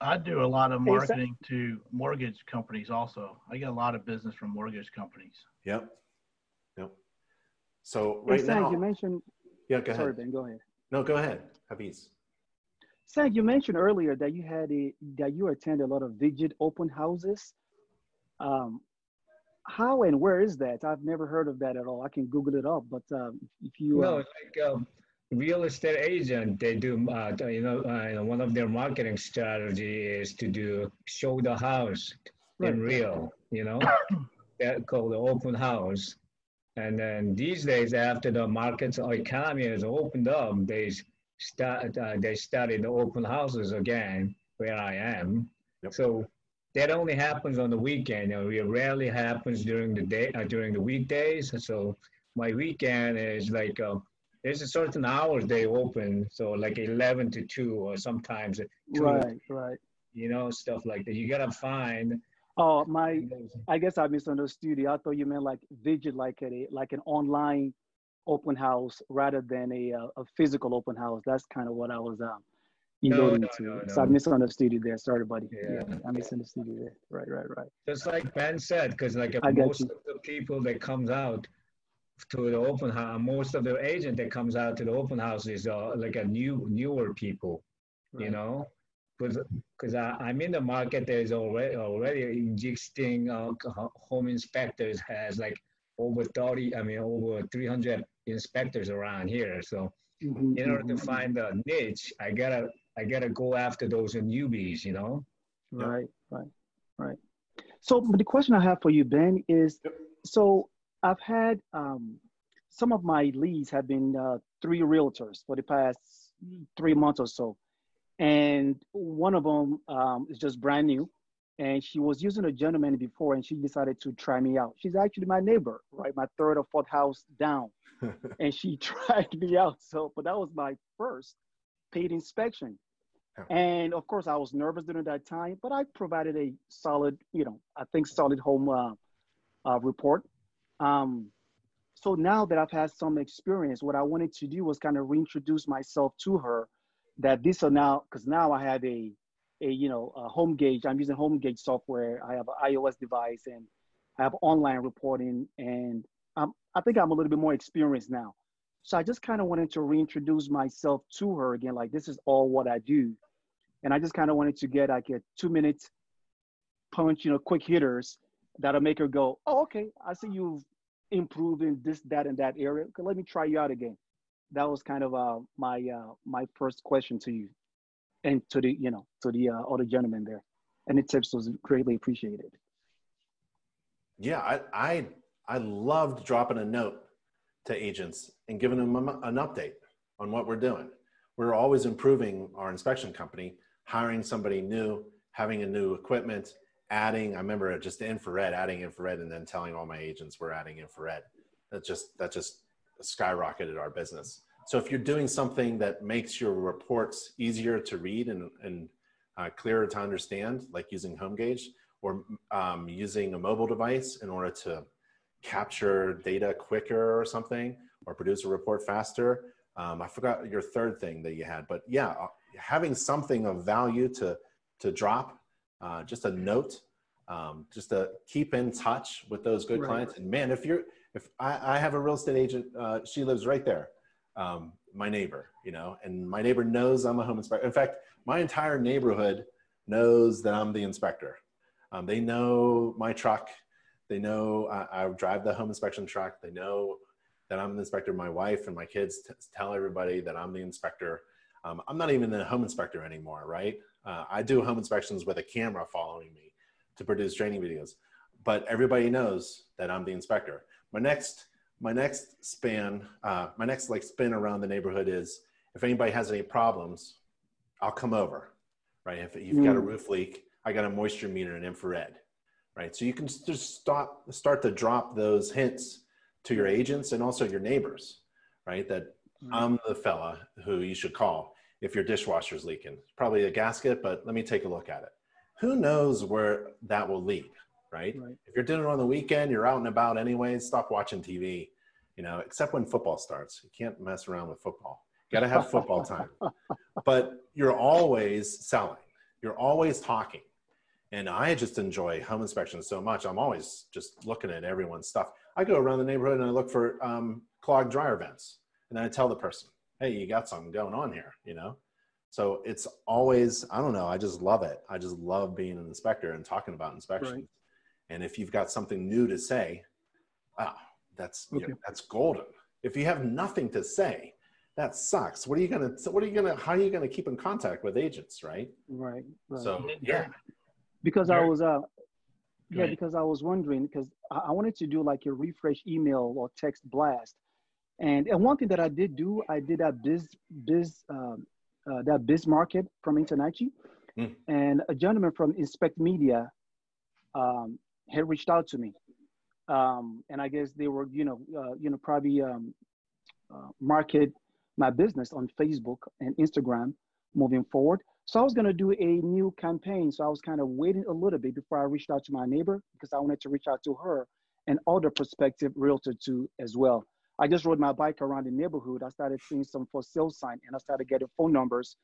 I do a lot of Hey, marketing to mortgage companies also. I get a lot of business from mortgage companies. yep yep so Hey, right Sang, now you mentioned. yeah go Sorry, ahead Ben. Go ahead. no go ahead Hafiz. Sang, you mentioned earlier that you had a that you attend a lot of Digit open houses. Um, how and where is that? I've never heard of that at all. I can Google it up, but um, if you No, uh, like um, real estate agent, they do, uh, you know, uh, one of their marketing strategy is to do show the house Right. in real, you know, <coughs> that called the open house. And then these days, after the markets or economy has opened up, they start, uh, they started the open houses again where I am. Yep. So that only happens on the weekend. You know, it rarely happens during the day, uh, during the weekdays. So my weekend is like, uh, there's a certain hours they open. So like 11 to 2 or sometimes 2, right, right. you know, stuff like that. You gotta find. Oh, my. I guess I misunderstood you. I thought you meant like Digit, like a like an online open house rather than a uh, a physical open house. That's kind of what I was um No, no, to. no, So I misunderstood you there. Sorry, buddy. Yeah. Yeah, I misunderstood you there. Right, right, right. Just like Ben said, because like most of the people that comes out to the open house, most of the agent that comes out to the open house is uh, like a new newer people, you know, because because I'm in the market. There's already already existing uh, home inspectors has like over 30, I mean over 300 inspectors around here. So Mhm, in order to mhm. find a niche, I gotta I gotta go after those newbies, you know. Yeah. Right, right, right. So the question I have for you, Ben, is so I've had um, some of my leads have been uh, three realtors for the past three months or so, and one of them um, is just brand new, and she was using a gentleman before, and she decided to try me out. She's actually my neighbor, right, my third or fourth house down, <laughs> and she <laughs> tried me out. So, but that was my first paid inspection. Yeah. And of course, I was nervous during that time, but I provided a solid, you know, I think solid home uh, uh, report. Um, so now that I've had some experience, what I wanted to do was kind of reintroduce myself to her. That this are now, because now I have a, a you know, a HomeGauge. I'm using HomeGauge software. I have an iOS device and I have online reporting, and um, I think I'm a little bit more experienced now. So I just kind of wanted to reintroduce myself to her again. Like this is all what I do, and I just kind of wanted to get like a two minute punch, you know, quick hitters that'll make her go, "Oh, okay, I see you've improved in this, that, and that area. Okay, let me try you out again." That was kind of uh, my uh, my first question to you, and to the you know to the uh, other gentleman there. Any tips was greatly appreciated. yeah I, I i loved dropping a note to agents and giving them an update on what we're doing we're always improving our inspection company hiring somebody new having a new equipment adding i remember just infrared adding infrared and then telling all my agents we're adding infrared. That just that just skyrocketed our business. So if you're doing something that makes your reports easier to read and, and uh, clearer to understand like using HomeGauge or um, using a mobile device in order to capture data quicker or something or produce a report faster um, i forgot your third thing that you had but yeah uh, having something of value to to drop uh, just a note um, just to keep in touch with those good Right. clients and man if you're if i, I have a real estate agent uh, she lives right there um, my neighbor you know and my neighbor knows i'm a home inspector in fact my entire neighborhood knows that i'm the inspector um, they know my truck. They know I, I drive the home inspection truck. They know that I'm the inspector. My wife and my kids tell everybody that I'm the inspector. Um, I'm not even a home inspector anymore, right? Uh, I do home inspections with a camera following me to produce training videos, but everybody knows that I'm the inspector. My next, my next span, uh, my next like spin around the neighborhood is if anybody has any problems, I'll come over, right? If you've got a roof leak, I got a moisture meter and infrared, right? So you can just stop, start to drop those hints to your agents and also your neighbors, right? That I'm the fella who you should call if your dishwasher's leaking. Probably a gasket, but let me take a look at it. Who knows where that will lead, right? Right. If you're doing it on the weekend, you're out and about anyways, stop watching TV, you know, except when football starts. You can't mess around with football. You got to have football time. <laughs> But you're always selling, you're always talking. And I just enjoy home inspections so much. I'm always just looking at everyone's stuff. I go around the neighborhood and I look for um, clogged dryer vents. And then I tell the person, hey, you got something going on here, you know? So it's always, I don't know, I just love it. I just love being an inspector and talking about inspections. Right. And if you've got something new to say, wow, that's you know, that's golden. If you have nothing to say, that sucks. What are you gonna? What are you gonna? How are you gonna keep in contact with agents, right? Right. right. So yeah, because I was uh yeah because I was wondering because I, I wanted to do like a refresh email or text blast, and and one thing that I did do I did that biz biz um, uh, that biz market from InterNACHI, Mm. and a gentleman from Inspect Media um, had reached out to me, um, and I guess they were you know uh, you know probably um, uh, market my business on Facebook and Instagram moving forward. So I was gonna do a new campaign. So I was kind of waiting a little bit before I reached out to my neighbor because I wanted to reach out to her and other prospective realtor too as well. I just rode my bike around the neighborhood. I started seeing some for sale sign and I started getting phone numbers.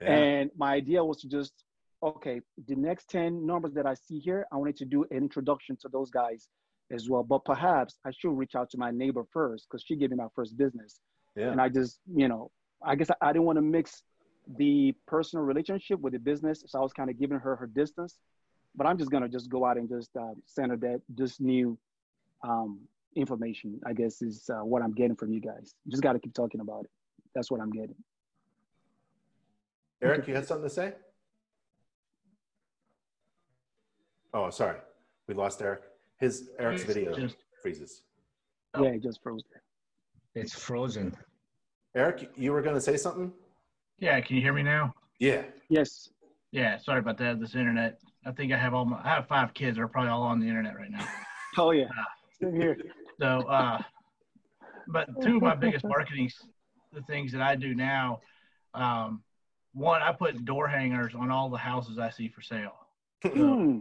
yeah. And my idea was to just, okay, the next 10 numbers that I see here, I wanted to do an introduction to those guys as well. But perhaps I should reach out to my neighbor first because she gave me my first business yeah. and I just, you know, I guess I, I didn't want to mix the personal relationship with the business, so I was kind of giving her her distance. But I'm just gonna just go out and just uh, send her that this new um, information. I guess is uh, what I'm getting from you guys. Just got to keep talking about it. That's what I'm getting. Eric, you had something to say? Oh, sorry, we lost Eric. His Eric's video Just- freezes. Oh. Yeah, it just froze there. It's frozen. Eric, you were going to say something? Yeah, can you hear me now? Yeah. Yes. Yeah, sorry about that. This internet. I think I have all my. I have five kids. They're probably all on the internet right now. <laughs> Oh yeah. Same here. So, uh, but two of my biggest marketing, the things that I do now, um, one, I put door hangers on all the houses I see for sale. So, Hmm.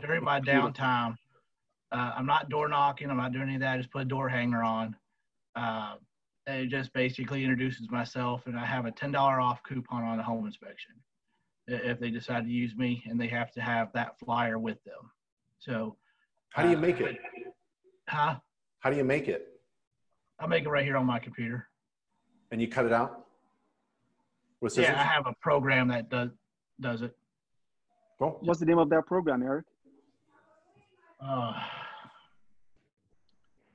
during my <laughs> downtime, uh, I'm not door knocking. I'm not doing any of that. I just put a door hanger on. Uh, and it just basically introduces myself, and I have a ten dollar off coupon on a home inspection if they decide to use me, and they have to have that flyer with them. So, How do you uh, make it? Huh? How do you make it? I make it right here on my computer. And you cut it out with scissors? Yeah, I have a program that does does it. Cool. What's the name of that program, Eric? Uh,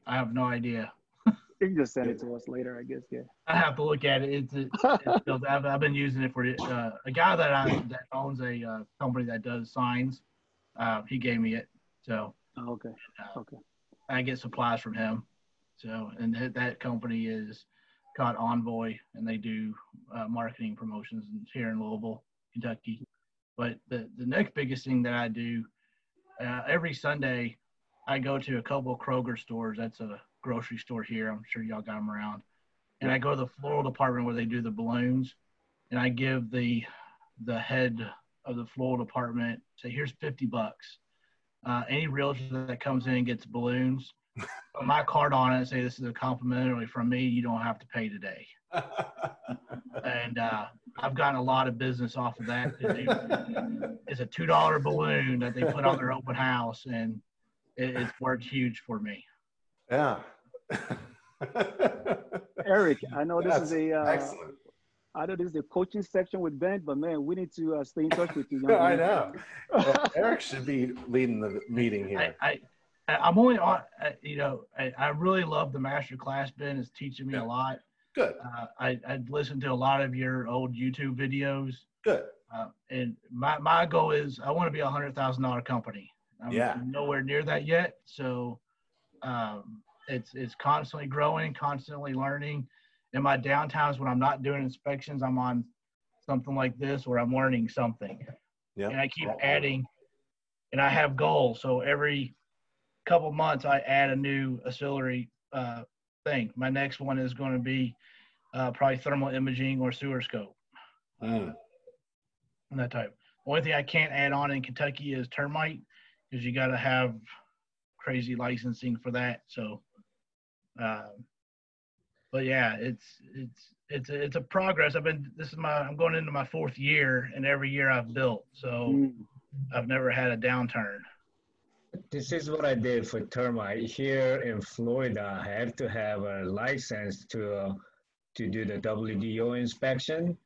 I have no idea. <laughs> You can just send it to us later, I guess. Yeah. I have to look at it. It's, it's, it's built- I've, I've been using it for uh, a guy that I that owns a uh, company that does signs. Uh, he gave me it, so Oh, okay. uh, Okay. I get supplies from him. So, and that, that company is called Envoy, and they do uh, marketing promotions here in Louisville, Kentucky. But the the next biggest thing that I do uh, every Sunday, I go to a couple of Kroger stores. That's a grocery store here. I'm sure y'all got them around. And I go to the floral department where they do the balloons, and I give the the head of the floral department say, "Here's 50 bucks." Uh, any realtor that comes in and gets balloons, <laughs> put my card on it and say, "This is a complimentary from me. You don't have to pay today." And uh, I've gotten a lot of business off of that. It's a two dollar balloon that they put on their open house, and it, it's worked huge for me. yeah. <laughs> Eric, I know this That's is a. Uh, Excellent. I know this is a coaching section with Ben, but man, we need to uh, stay in touch with you. young <laughs> I know. <laughs> Well, Eric should be leading the meeting here. I I'm only on. uh, You know, I, I really love the master class. Ben is teaching me a lot. Good. Uh, I I listened to a lot of your old YouTube videos, Good. uh, and my my goal is I want to be a hundred thousand dollar company. I'm Yeah. nowhere near that yet. So um, it's it's constantly growing, constantly learning. In my downtimes when I'm not doing inspections, I'm on something like this where I'm learning something. Yeah. And I keep adding, and I have goals. So every couple months I add a new auxiliary uh, thing. My next one is going to be uh, probably thermal imaging or sewer scope Mm. and that type. Only thing I can't add on in Kentucky is termite because you got to have crazy licensing for that. So, um, but yeah, it's it's it's a, it's a progress. I've been this is my I'm going into my fourth year, and every year I've built. So Mm. I've never had a downturn. This is what I did for termite. Here in Florida, I have to have a license to, uh, to do the WDO inspection.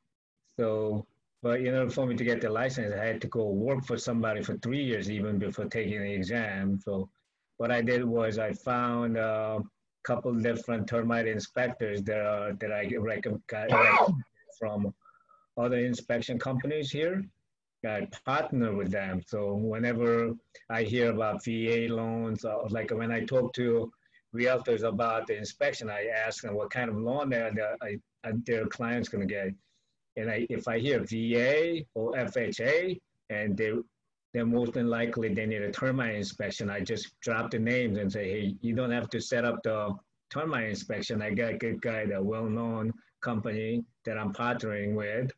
So, but in order for me to get the license, I had to go work for somebody for three years even before taking the exam. So what I did was I found a couple different termite inspectors that are, that I recommend <coughs> from other inspection companies here. I partner with them. So whenever I hear about VA loans, or like when I talk to realtors about the inspection, I ask them what kind of loan they're, they're, uh, their client's gonna get. And I, if I hear VA or FHA, and they, then most than likely they need a termite inspection, I just drop the names and say, hey, you don't have to set up the termite inspection. I got a good guy, the well-known company that I'm partnering with.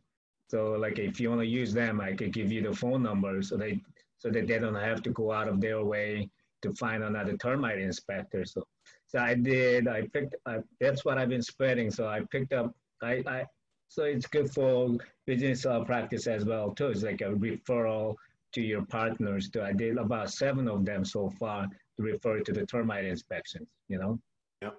So like if you want to use them, I could give you the phone number so they so that they don't have to go out of their way to find another termite inspector. So so I did. I picked. I, that's what I've been spreading. So I picked up. I, I so it's good for business uh, practice as well too. It's like a referral to your partners. Too. I did about seven of them so far to refer to the termite inspections. You know. Yep.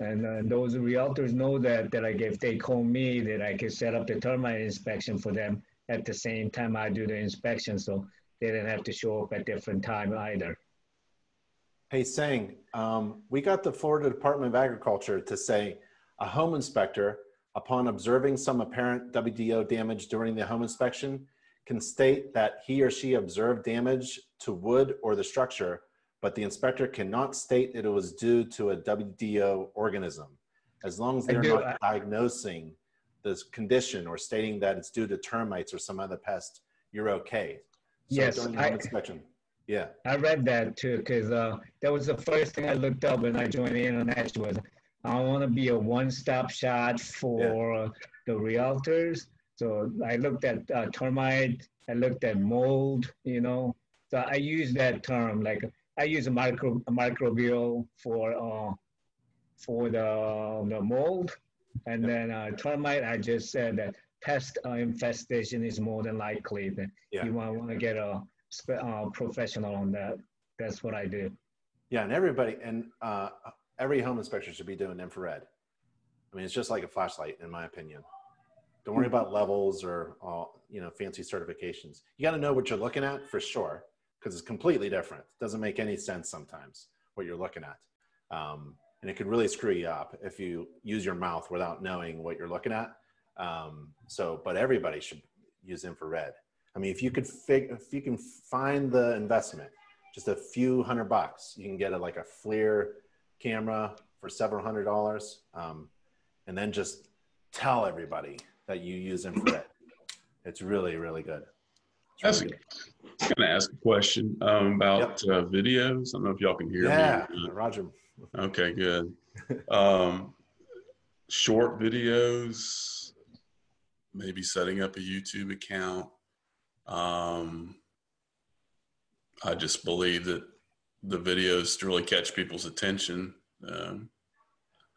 And uh, those realtors know that, that like if they call me, that I can set up the termite inspection for them at the same time I do the inspection, so they don't have to show up at different time either. Hey, Sang, um, we got the Florida Department of Agriculture to say a home inspector, upon observing some apparent WDO damage during the home inspection, can state that he or she observed damage to wood or the structure, but the inspector cannot state that it was due to a WDO organism. As long as they're do- not diagnosing this condition or stating that it's due to termites or some other pest, you're okay. So Yes, I- inspection. Yeah. I read that too, because uh, that was the first thing I looked up when I joined the InterNACHI was I want to be a one-stop shop for the realtors. So I looked at uh, termite, I looked at mold, you know. So I use that term, like I use a micro a microbial for uh, for the the mold, and then uh, termite. I just said that pest uh, infestation is more than likely that Yeah. you want want to get a uh, professional on that. That's what I do. Yeah, and everybody and uh, every home inspector should be doing infrared. I mean, it's just like a flashlight, in my opinion. Don't worry about levels or all you know fancy certifications. You got to know what you're looking at for sure, because it's completely different. It doesn't make any sense sometimes what you're looking at, um, and it could really screw you up if you use your mouth without knowing what you're looking at. Um, so, but everybody should use infrared. I mean, if you could fig- if you can find the investment, just a few hundred bucks, you can get a, like a FLIR camera for several hundred dollars, um, and then just tell everybody that you use infrared. It's really, really good. It's That's really I was going to ask a question um, about uh, videos. I don't know if y'all can hear good. yeah, me. Roger. Okay, good. <laughs> Um, short videos, maybe setting up a YouTube account. Um, I just believe that the videos to really catch people's attention. Um,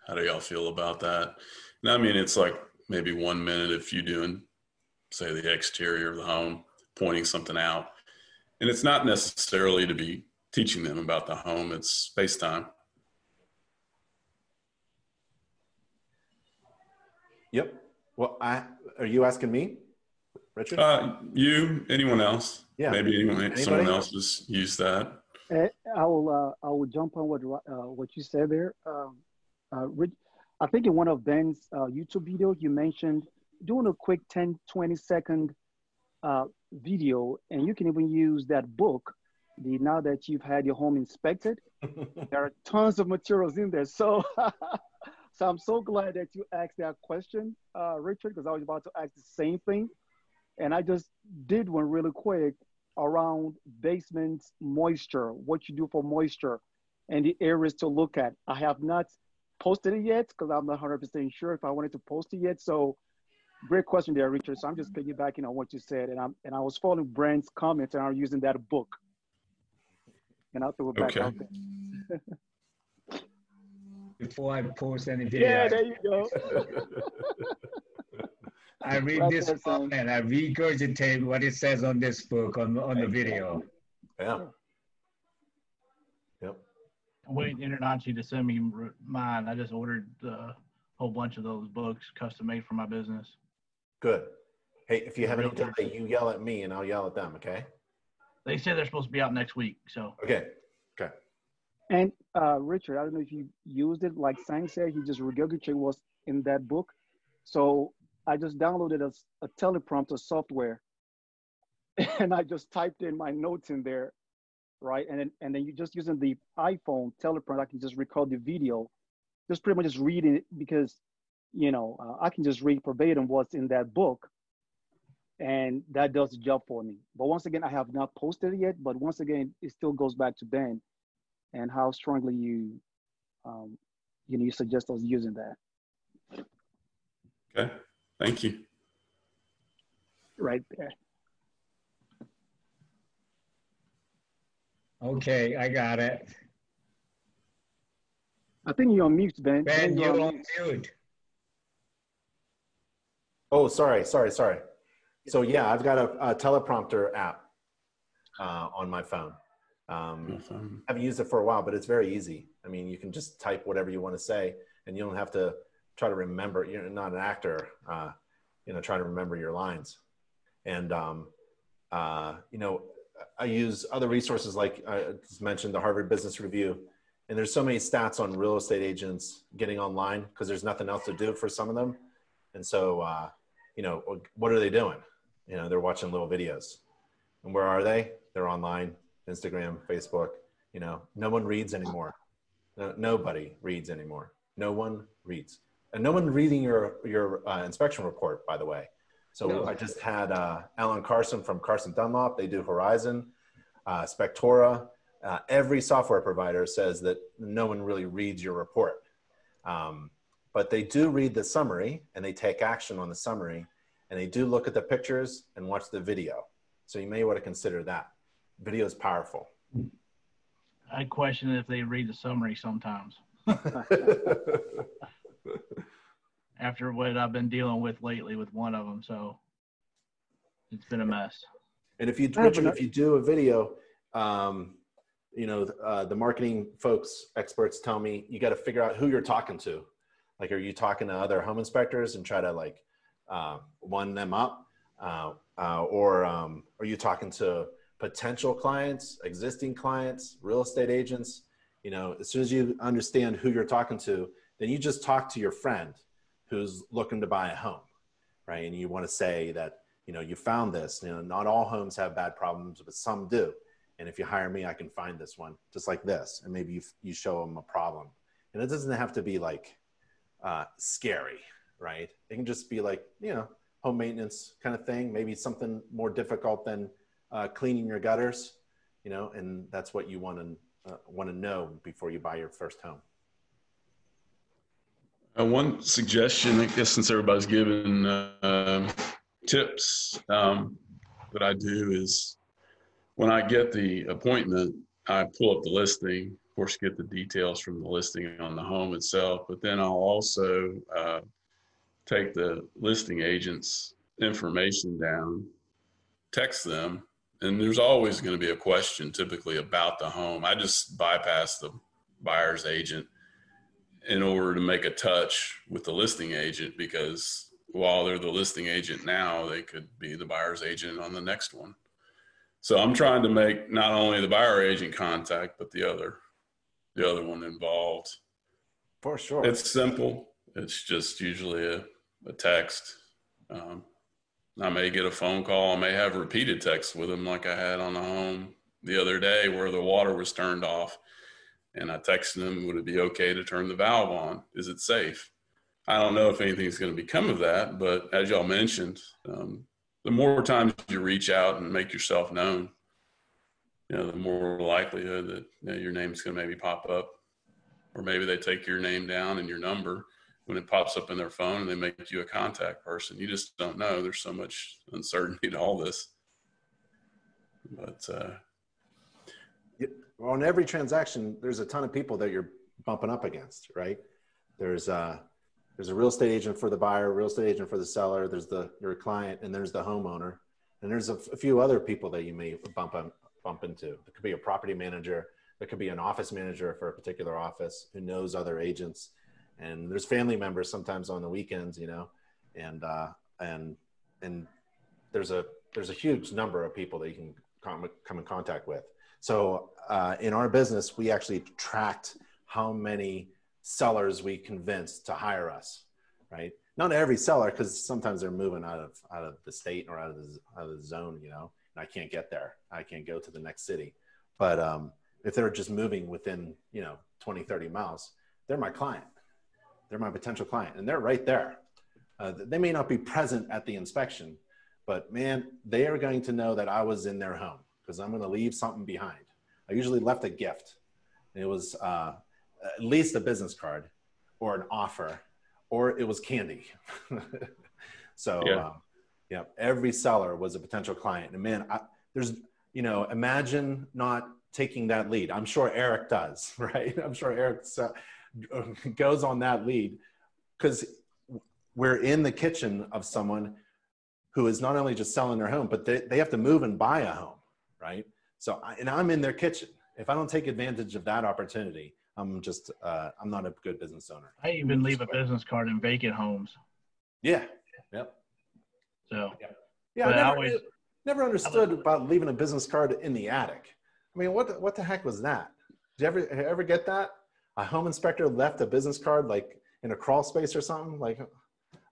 how do y'all feel about that? And I mean, it's like maybe one minute if you're doing, say, the exterior of the home, pointing something out. And it's not necessarily to be teaching them about the home, it's space time. Yep. Well, I are you asking me, Richard? Uh, you, anyone else? Yeah. Maybe anyone, someone else just use that. Eh, I will uh, I will jump on what uh, what you said there. Um, uh, Rich, I think in one of Ben's uh, YouTube videos, you mentioned doing a quick 10, 20 second uh, video, and you can even use that book. The now that you've had your home inspected, <laughs> there are tons of materials in there. So, <laughs> so I'm so glad that you asked that question, uh, Richard, because I was about to ask the same thing, and I just did one really quick around basement moisture, what you do for moisture, and the areas to look at. I have not posted it yet because I'm not 100% sure if I wanted to post it yet. So great question there, Richard. So I'm just piggybacking on what you said. And I'm and I was following Brent's comments and I'm using that book. And I'll throw it back Okay. out there. <laughs> Before I post any video, Yeah, there you go. <laughs> I read Right this there, book and I regurgitate what it says on this book on, on the video. Yeah. Yep. I'm waiting InterNACHI to send me mine. I just ordered a whole bunch of those books custom made for my business. Good. Hey, if you have any delay, you yell at me and I'll yell at them. Okay. They said they're supposed to be out next week. So Okay. Okay. And uh, Richard, I don't know if you used it. Like Sang said, he just regurgitated what's in that book. So I just downloaded a, a teleprompter software, <laughs> and I just typed in my notes in there, right? And then and then you just using the iPhone teleprompter, I can just record the video, just pretty much just reading it because, you know, uh, I can just read verbatim what's in that book, and that does the job for me. But once again, I have not posted it yet. But once again, it still goes back to Ben and how strongly you um, you know you suggest us using that Okay. Thank you. right there Okay, I got it. i think you're on mute ben Ben, you're you're on on mute. Oh, sorry, sorry, sorry. So yeah, I've got a, a teleprompter app uh, on my phone. Um, Um, haven't used it for a while, but it's very easy. I mean, you can just type whatever you want to say, and you don't have to try to remember. You're not an actor, uh, you know, trying to remember your lines. And um, uh, you know, I use other resources like I just mentioned, the Harvard Business Review. And there's so many stats on real estate agents getting online because there's nothing else to do for some of them. And so, uh, you know, what are they doing? You know, they're watching little videos. And where are they? They're online, Instagram, Facebook. You know, no one reads anymore. No, nobody reads anymore. No one reads, and no one reading your your uh, inspection report. By the way, so No. I just had uh, Alan Carson from Carson Dunlop. They do Horizon, uh, Spectora. Uh, every software provider says that no one really reads your report, um, but they do read the summary and they take action on the summary, and they do look at the pictures and watch the video. So you may want to consider that. Video is powerful. I question if they read the summary sometimes <laughs> <laughs> <laughs> after what I've been dealing with lately with one of them. So it's been a mess. And if you, Richard, if you do a video, um, you know, uh, the marketing folks, experts tell me you got to figure out who you're talking to. Like, are you talking to other home inspectors and try to like uh, one them up, uh, uh, or um, are you talking to potential clients, existing clients, real estate agents? You know, as soon as you understand who you're talking to, then you just talk to your friend who's looking to buy a home, right? And you want to say that you know you found this. You know, not all homes have bad problems, but some do. And if you hire me, I can find this one just like this, and maybe you you show them a problem. And it doesn't have to be like uh, scary, right? It can just be like you know home maintenance kind of thing. Maybe something more difficult than uh, cleaning your gutters, you know, and that's what you want to uh, want to know before you buy your first home. Uh, one suggestion, I guess, since everybody's given uh, tips um, that I do is when I get the appointment, I pull up the listing. Of course, get the details from the listing on the home itself, but then I'll also uh, take the listing agent's information down, text them, and there's always going to be a question typically about the home. I just bypass the buyer's agent in order to make a touch with the listing agent because while they're the listing agent now, they could be the buyer's agent on the next one. So I'm trying to make not only the buyer agent contact, but the other, the other one involved. For sure. It's simple. it's just usually a, a text. Um, I may get a phone call. I may have repeated texts with them, like I had on the home the other day where the water was turned off. And I texted them, would it be okay to turn the valve on? Is it safe? I don't know if anything's going to become of that, but as y'all mentioned, um, the more times you reach out and make yourself known, you know, the more likelihood that you know, your name's going to maybe pop up, or maybe they take your name down and your number when it pops up in their phone and they make you a contact person. You just don't know. There's so much uncertainty to all this. But uh, on every transaction, there's a ton of people that you're bumping up against, right? There's a there's a real estate agent for the buyer, real estate agent for the seller. There's the your client, and there's the homeowner, and there's a, a few other people that you may bump up, bump into. It could be a property manager. There could be an office manager for a particular office who knows other agents, and there's family members sometimes on the weekends, you know, and uh, and and there's a there's a huge number of people that you can come, come in contact with. So uh, in our business, we actually tracked how many sellers we convinced to hire us, right? Not every seller, because sometimes they're moving out of out of the state or out of the out of the zone, you know, and I can't get there. I can't go to the next city. But um, if they're just moving within, you know, 20, 30 miles, they're my client. They're my potential client, and they're right there. Uh, they may not be present at the inspection, but man, they are going to know that I was in their home because I'm going to leave something behind. I usually left a gift. It was uh, at least a business card or an offer, or it was candy. <laughs> so, yeah. Um, yeah, every seller was a potential client. And man, I, there's, you know, imagine not taking that lead. I'm sure Eric does, <laughs> right? I'm sure Eric uh, <laughs> goes on that lead because we're in the kitchen of someone who is not only just selling their home, but they, they have to move and buy a home right? So, and I'm in their kitchen. If I don't take advantage of that opportunity, I'm just, uh, I'm not a good business owner. I even leave a business card in vacant homes. Yeah. Yep. So, yeah, yeah I never, always, never understood about leaving a business card in the attic. I mean, what, the, what the heck was that? Did you ever, ever get that? A home inspector left a business card like in a crawl space or something? Like,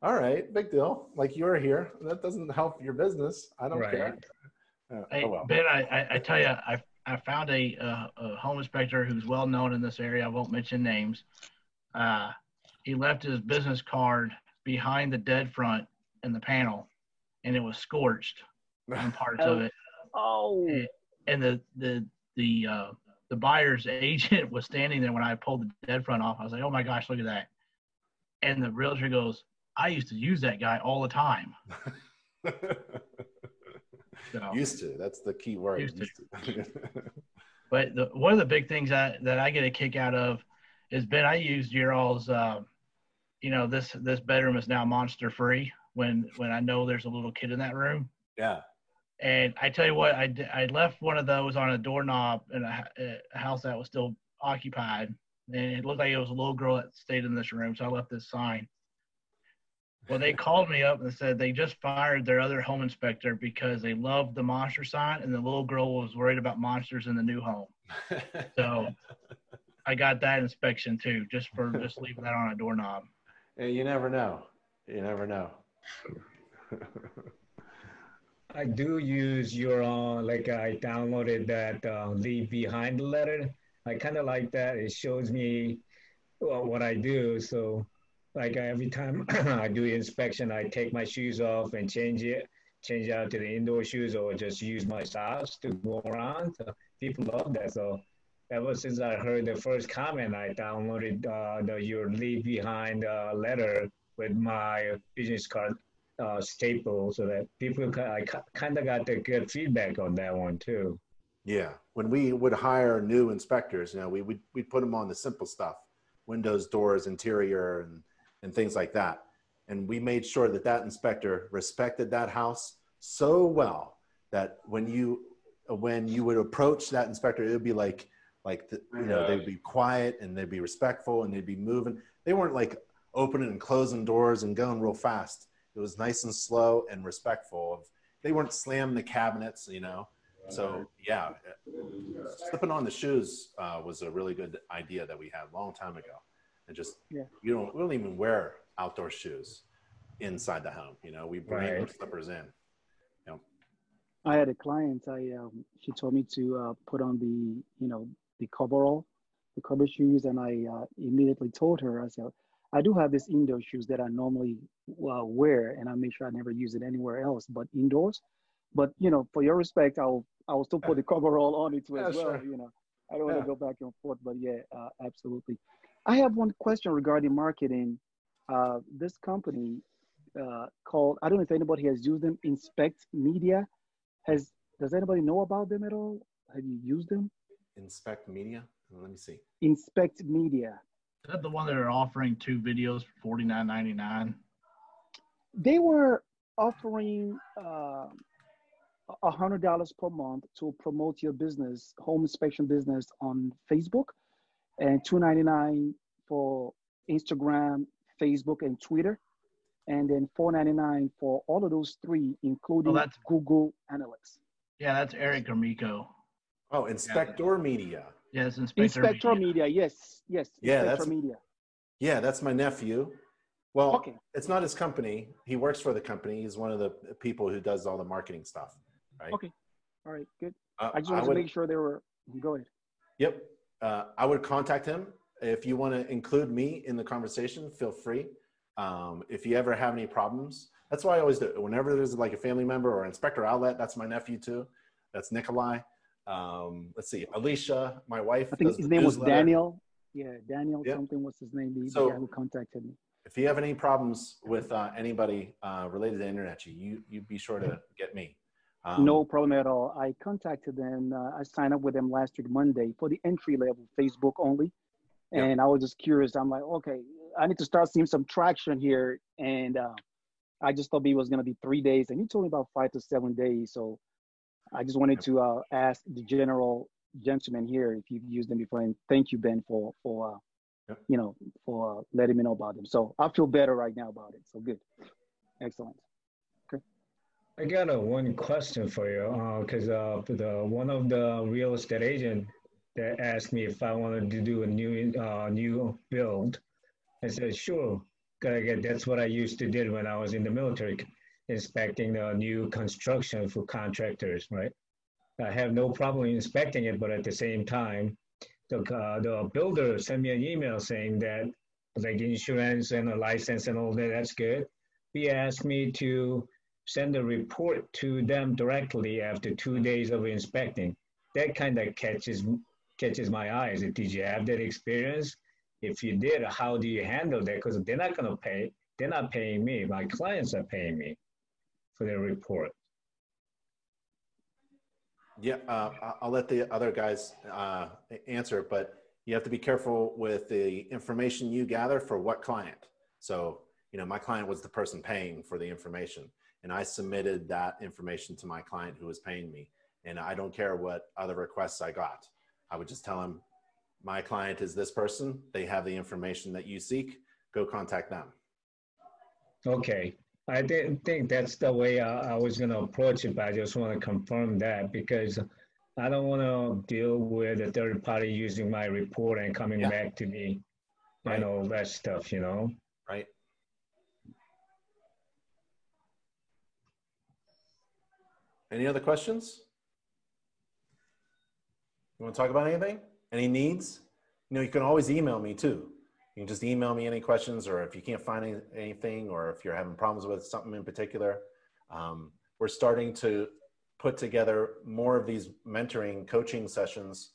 all right, big deal. Like you're here. That doesn't help your business. I don't right. care. Uh, hey, oh well. Ben, I, I, I, tell you, I, I found a, uh, a home inspector who's well known in this area. I won't mention names. Uh, he left his business card behind the dead front in the panel, and it was scorched on parts <laughs> oh. of it. Oh. And, and the the the uh, the buyer's <laughs> agent was standing there when I pulled the dead front off. I was like, "Oh my gosh, look at that!" And the realtor goes, "I used to use that guy all the time." <laughs> So, used to. That's the key word. Used used to. to. <laughs> but the, one of the big things I, that I get a kick out of is Ben. I used your all's. Uh, you know this this bedroom is now monster free when when I know there's a little kid in that room. Yeah. And I tell you what, I, I left one of those on a doorknob in a, a house that was still occupied, and it looked like it was a little girl that stayed in this room. So I left this sign. Well, they called me up and said they just fired their other home inspector because they loved the monster sign, and the little girl was worried about monsters in the new home. So I got that inspection too, just for just <laughs> leaving that on a doorknob. And you never know. You never know. I do use your uh, like I downloaded that uh, leave behind letter. I kind of like that. It shows me well, what I do. So like every time <clears throat> I do inspection, I take my shoes off and change it, change out to the indoor shoes or just use my socks to go around. So people love that. So ever since I heard the first comment, I downloaded uh, the your leave behind uh, letter with my business card uh, staple so that people I kind of got the good feedback on that one too. Yeah, when we would hire new inspectors, you know, we would we'd put them on the simple stuff, windows, doors, interior, and and things like that. And we made sure that that inspector respected that house so well that when you when you would approach that inspector, it would be like like the, you know they'd be quiet and they'd be respectful and they'd be moving. They weren't like opening and closing doors and going real fast. It was nice and slow and respectful. Of they weren't slamming the cabinets, you know. So yeah, slipping on the shoes uh, was a really good idea that we had a long time ago. And just Yeah. you don't we don't even wear outdoor shoes inside the home. You know, we bring our Right. slippers in. I had a client. I um, she told me to uh, put on the you know the coverall, the cover shoes, and I uh, immediately told her I said I do have these indoor shoes that I normally uh, wear, and I make sure I never use it anywhere else but indoors. But you know, for your respect, I'll I'll still put the coverall on it too as well. sure. You know, I don't want to go back and forth, but yeah, uh, absolutely. I have one question regarding marketing. Uh, this company uh, called I don't know if anybody has used them. Inspect Media has does anybody know about them at all? Have you used them? Inspect media. Let me see. Inspect Media. Is that the one that are offering two videos for forty nine ninety nine? They were offering uh, a hundred dollars per month to promote your business, home inspection business on Facebook, and two ninety nine for Instagram, Facebook, and Twitter, and then four ninety nine for all of those three, including that's- Google Analytics. Yeah, that's Eric Gromicko. Oh, Inspector Media. Yes, Inspector. Inspector Media. Media, yes, yes. Yeah, Inspector that's- Media. Yeah, that's my nephew. Well, Okay. it's not his company. He works for the company. He's one of the people who does all the marketing stuff. Right. Okay. All right, good. Uh, I just wanted would- to make sure they were. Go ahead. Yep. Uh, I would contact him. If you want to include me in the conversation, feel free. Um, if you ever have any problems, that's why I always do it. Whenever there's like a family member or inspector outlet, that's my nephew too. That's Nikolai. Um, let's see, Alicia, my wife. I think his name was. Daniel. Yeah, Daniel Yep. something. What's his name? The, the So- guy who contacted me. If you have any problems with uh, anybody uh, related to internet, you you be sure to get me. Um, no problem at all. I contacted them. Uh, I signed up with them last week Monday for the entry level Facebook only, Yep. and I was just curious. I'm like, okay, I need to start seeing some traction here, and uh, I just thought it was gonna be three days, and you told me about five to seven days. So I just wanted Yep. to uh, ask the general gentleman here if you've used them before, and thank you, Ben, for for uh, Yep. you know for uh, letting me know about them. So I feel better right now about it. So good, excellent. I got a one question for you, because uh, the one of the real estate agent that asked me if I wanted to do a new uh, new build. I said sure. 'Cause that's what I used to do when I was in the military, inspecting the new construction for contractors. Right. I have no problem inspecting it, but at the same time, the uh, the builder sent me an email saying that like insurance and a license and all that. That's good. He asked me to send a report to them directly after two days of inspecting. That kind of catches catches my eyes. Did you have that experience? If you did, how do you handle that? Because they're not going to pay. They're not paying me. My clients are paying me for their report. Yeah, uh, I'll let the other guys uh, answer, but you have to be careful with the information you gather for what client. So, you know, my client was the person paying for the information, and I submitted that information to my client who was paying me. And I don't care what other requests I got. I would just tell him, my client is this person. They have the information that you seek. Go contact them. Okay. I didn't think that's the way I, I was going to approach it, but I just want to confirm that because I don't want to deal with a third party using my report and coming Yeah. back to me Right. and all that stuff, you know? right? Any other questions? You want to talk about anything? Any needs? You know, you can always email me too. You can just email me any questions, or if you can't find any, anything, or if you're having problems with something in particular. Um, we're starting to put together more of these mentoring coaching sessions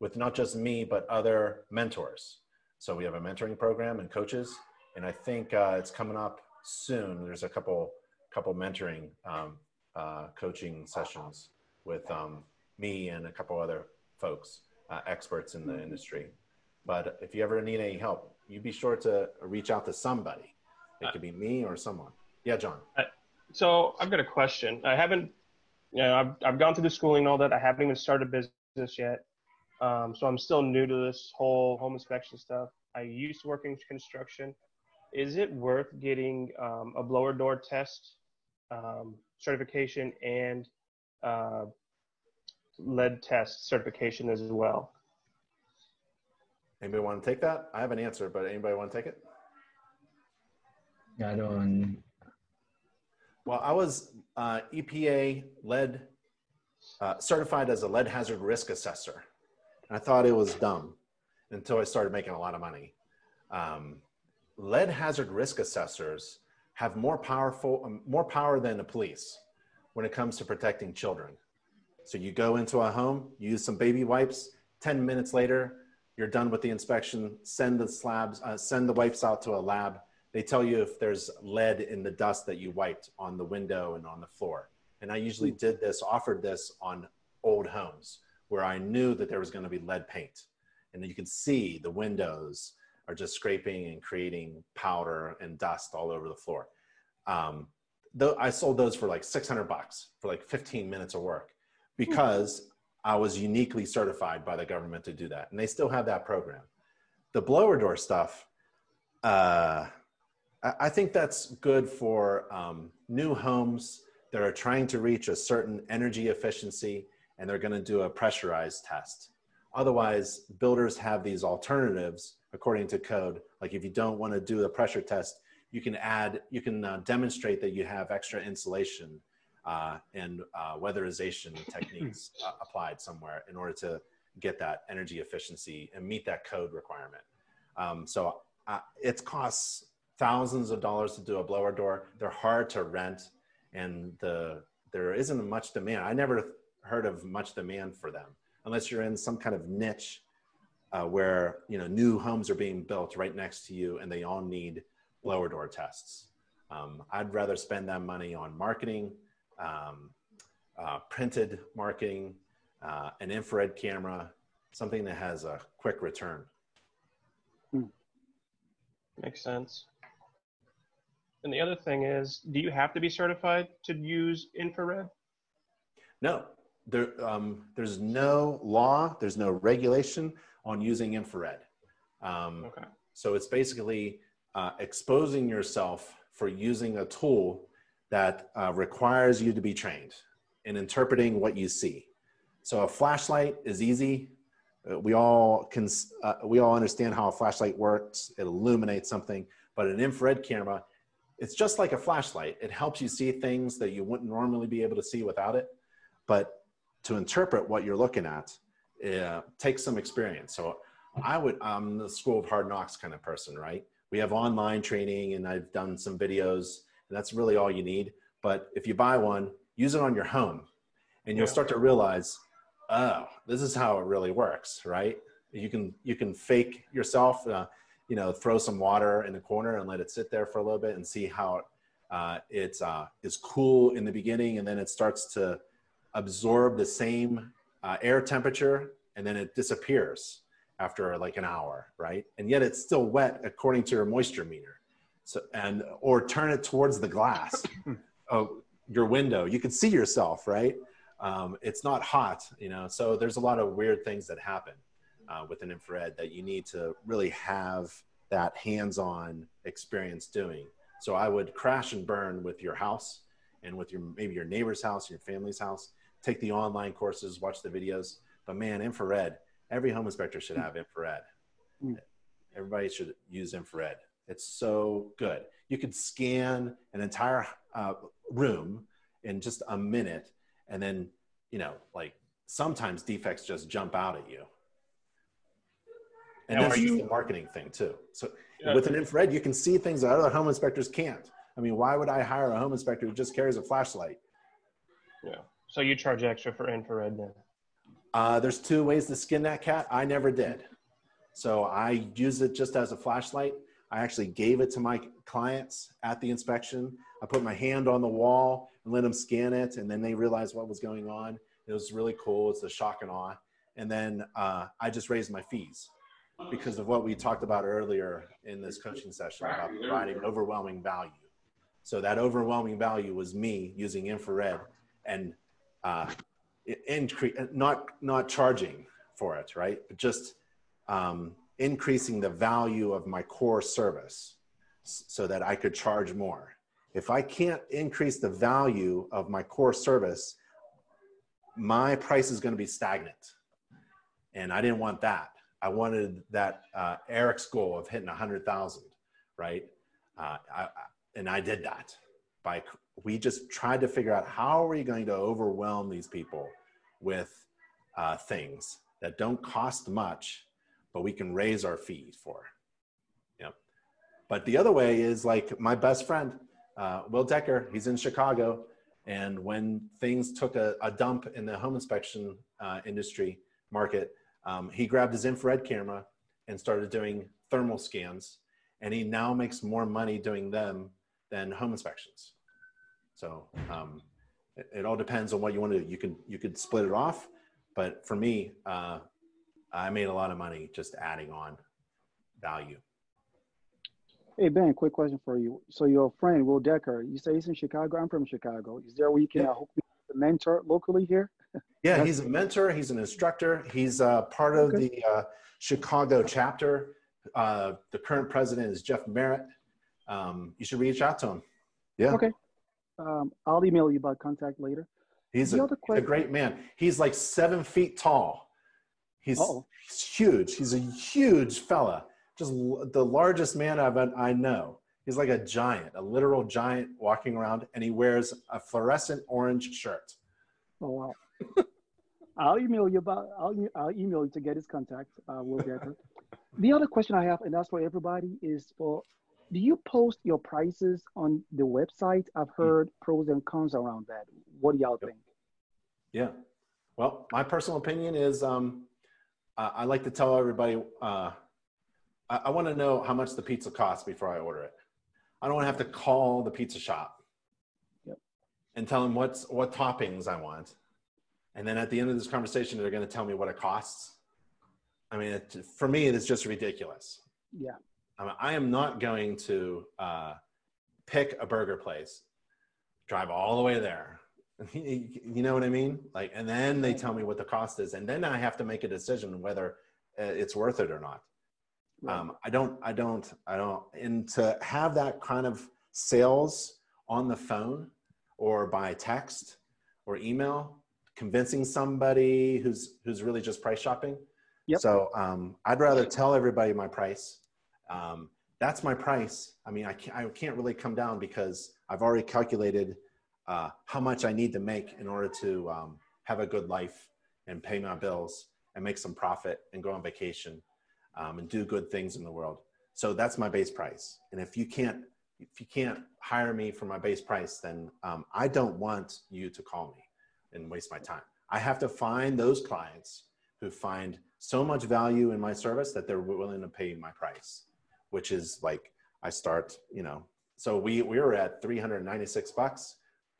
with not just me, but other mentors. So we have a mentoring program and coaches, and I think uh, it's coming up soon. There's a couple couple mentoring um, uh, coaching sessions with um, me and a couple other folks, uh, experts in the industry. But if you ever need any help, you be sure to reach out to somebody. It could be me or someone. Yeah, John. So I've got a question. I haven't, you know, I've, I've gone through the schooling and all that. I haven't even started a business yet. Um, so I'm still new to this whole home inspection stuff. I used to work in construction. Is it worth getting um, a blower door test um, certification and uh, lead test certification as well? Anybody want to take that? I have an answer, but anybody want to take it? I don't. Well, I was uh, EPA lead uh, certified as a lead hazard risk assessor. I thought it was dumb until I started making a lot of money. Um, lead hazard risk assessors have more powerful, um, more power than the police when it comes to protecting children. So you go into a home, you use some baby wipes. Ten minutes later, you're done with the inspection. Send the slabs, uh, send the wipes out to a lab. They tell you if there's lead in the dust that you wiped on the window and on the floor. And I usually did this, offered this on old homes where I knew that there was going to be lead paint. And you can see the windows are just scraping and creating powder and dust all over the floor. Um, though I sold those for like 600 bucks for like 15 minutes of work because I was uniquely certified by the government to do that. And they still have that program. The blower door stuff, uh, I, think that's good for um, new homes that are trying to reach a certain energy efficiency and they're going to do a pressurized test. Otherwise, builders have these alternatives according to code. Like if you don't want to do the pressure test, you can add, you can uh, demonstrate that you have extra insulation uh, and uh, weatherization <clears throat> techniques uh, applied somewhere in order to get that energy efficiency and meet that code requirement. Um, so uh, it costs thousands of dollars to do a blower door. They're hard to rent and the, there isn't much demand. I never heard of much demand for them unless you're in some kind of niche uh, where you know new homes are being built right next to you and they all need blower door tests. Um, I'd rather spend that money on marketing, um, uh, printed marketing, uh, an infrared camera, something that has a quick return. Makes sense. And the other thing is, do you have to be certified to use infrared? No, there, um, there's no law, there's no regulation on using infrared. Um, Okay. So it's basically uh, exposing yourself for using a tool that uh, requires you to be trained in interpreting what you see. So a flashlight is easy. Uh, we all can uh, we all understand how a flashlight works. It illuminates something, but an infrared camera, it's just like a flashlight. It helps you see things that you wouldn't normally be able to see without it. But to interpret what you're looking at uh, takes some experience. So I would, I'm the school of hard knocks kind of person, right? We have online training and I've done some videos and that's really all you need. But if you buy one, use it on your home and you'll start to realize, oh, this is how it really works, right? You can, you can fake yourself, uh, you know, throw some water in the corner and let it sit there for a little bit and see how uh, it's, uh, it's cool in the beginning and then it starts to absorb the same uh, air temperature and then it disappears after like an hour, right? And yet it's still wet according to your moisture meter. So and or turn it towards the glass <laughs> of your window. You can see yourself, right? Um, it's not hot, you know. So there's a lot of weird things that happen uh, with an infrared that you need to really have that hands-on experience doing. So I would crash and burn with your house and with your maybe your neighbor's house, your family's house. Take the online courses, watch the videos. But man, infrared. Every home inspector should have infrared. Mm. Everybody should use infrared. It's so good. You could scan an entire uh, room in just a minute, and then you know, like sometimes defects just jump out at you. And Now, that's just you- the marketing thing too. So Yeah. with an infrared, you can see things that other home inspectors can't. I mean, why would I hire a home inspector who just carries a flashlight? Yeah. So you charge extra for infrared then? Uh, there's two ways to skin that cat. I never did. So I use it just as a flashlight. I actually gave it to my clients at the inspection. I put my hand on the wall and let them scan it, and then they realized what was going on. It was really cool. It's a shock and awe. And then uh, I just raised my fees because of what we talked about earlier in this coaching session about providing overwhelming value. So that overwhelming value was me using infrared and uh, increase, not not charging for it, right? But just um, increasing the value of my core service so that I could charge more. If I can't increase the value of my core service, my price is going to be stagnant, and I didn't want that. I wanted that uh, Eric's goal of hitting a hundred thousand, right? Uh, I, and I did that by we just tried to figure out how are we going to overwhelm these people with uh, things that don't cost much, but we can raise our fees for. Yep. But the other way is like my best friend, uh, Will Decker. He's in Chicago, and when things took a, a dump in the home inspection uh, industry market, um, he grabbed his infrared camera and started doing thermal scans, and he now makes more money doing them than home inspections. So um, it, it, all depends on what you want to do. You can you could split it off, but for me, uh, I made a lot of money just adding on value. Hey Ben, quick question for you. So your friend Will Decker, you say he's in Chicago. I'm from Chicago. Is there a way you can yeah. hook me a mentor locally here? <laughs> yeah, he's a mentor. He's an instructor. He's uh, part of okay. the uh, Chicago chapter. Uh, the current president is Jeff Merritt. Um, you should reach out to him. Yeah. Okay. Um, I'll email you about contact later. He's a, a, great man. He's like seven feet tall. He's, he's huge. He's a huge fella. Just the largest man I've, I know. He's like a giant, a literal giant walking around, and he wears a fluorescent orange shirt. Oh wow! <laughs> I'll email you about. I'll, I'll email you to get his contact. Uh, Will Decker. <laughs> the other question I have, and that's for everybody, is for do you post your prices on the website? I've hmm. heard pros and cons around that. What do y'all think? Yeah. Well, my personal opinion is um, I, I like to tell everybody uh, I, I want to know how much the pizza costs before I order it. I don't want to have to call the pizza shop yep. and tell them what's what toppings I want. And then at the end of this conversation, they're going to tell me what it costs. I mean, it, for me, it's just ridiculous. Yeah. I am not going to uh, pick a burger place, drive all the way there. <laughs> you know what I mean? Like, and then they tell me what the cost is, and then I have to make a decision whether uh, it's worth it or not. Right. Um, I don't, I don't, I don't. And to have that kind of sales on the phone or by text or email, convincing somebody who's who's really just price shopping. Yep. So um, I'd rather tell everybody my price um, that's my price. I mean, I can't, I can't really come down because I've already calculated uh, how much I need to make in order to um, have a good life and pay my bills and make some profit and go on vacation um, and do good things in the world. So that's my base price. And if you can't, if you can't hire me for my base price, then um, I don't want you to call me and waste my time. I have to find those clients who find so much value in my service that they're willing to pay my price which is like I start, you know, so we we were at 396 bucks,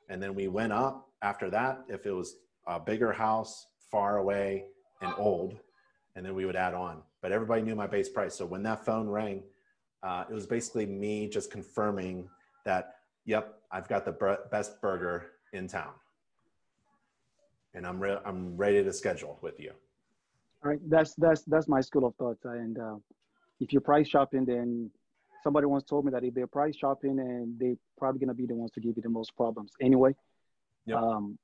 and then we went up after that if it was a bigger house, far away, and old, and then we would add on. But everybody knew my base price. So when that phone rang, uh, it was basically me just confirming that, yep, I've got the best burger in town, and I'm re- I'm ready to schedule with you. All right, that's that's that's my school of thought, and uh, if you're price shopping, then somebody once told me that if they're price shopping and they're probably gonna be the ones to give you the most problems anyway. Yep. Um,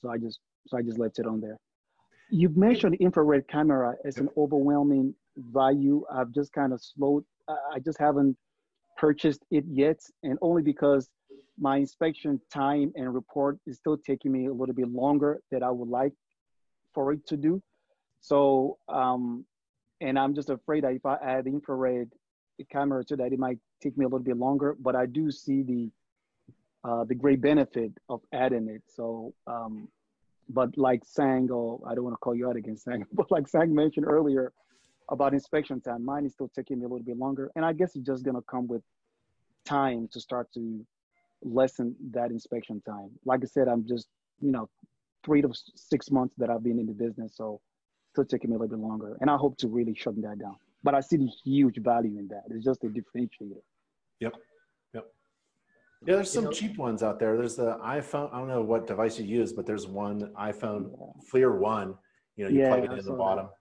so I just so I just left it on there. You've mentioned infrared camera as an overwhelming value. I've just kind of slowed. I just haven't purchased it yet, and only because my inspection time and report is still taking me a little bit longer than I would like for it to do. So um, and I'm just afraid that if I add infrared camera to that, it might take me a little bit longer. But I do see the uh, the great benefit of adding it. So, um, but like Sang, or I don't want to call you out again, Sang, <laughs> but like Sang mentioned earlier about inspection time, mine is still taking me a little bit longer, and I guess it's just gonna come with time to start to lessen that inspection time. Like I said, I'm just you know three to six months that I've been in the business, so still taking me a little bit longer. And I hope to really shut that down. But I see the huge value in that. It's just a differentiator. Yep. Yep. Yeah, there's some cheap ones out there. There's the iPhone. I don't know what device you use, but there's one iPhone FLIR One. You know, you yeah, plug it in the bottom. That.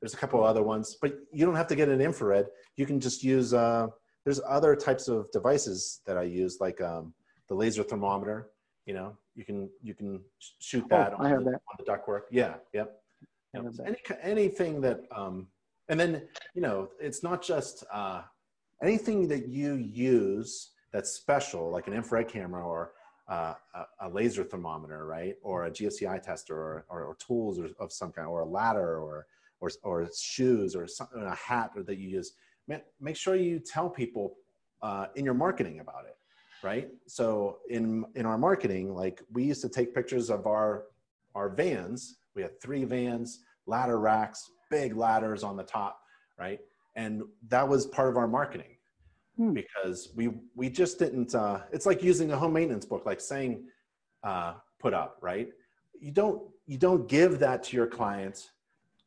There's a couple of other ones, but you don't have to get an infrared. You can just use. Uh, there's other types of devices that I use, like um, the laser thermometer. You know, you can you can shoot that, oh, on, the, that. on the ductwork. Yeah. Yep. Yep. Any, anything that um, And then, you know, it's not just uh, anything that you use that's special, like an infrared camera or uh, a, a, laser thermometer, right? Or a GFCI tester or, or, or tools or, of some kind, or a ladder or, or, or shoes or some, a hat or that you use. Make sure you tell people uh, in your marketing about it, right? So in, in our marketing, like we used to take pictures of our, our vans. We had three vans, ladder racks, big ladders on the top, right? And that was part of our marketing hmm. because we we just didn't. Uh, it's like using a home maintenance book, like saying uh, put up, right? You don't you don't give that to your clients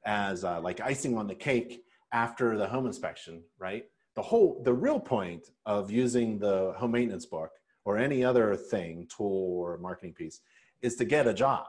as uh, like icing on the cake after the home inspection, right? The whole the real point of using the home maintenance book or any other thing, tool or marketing piece, is to get a job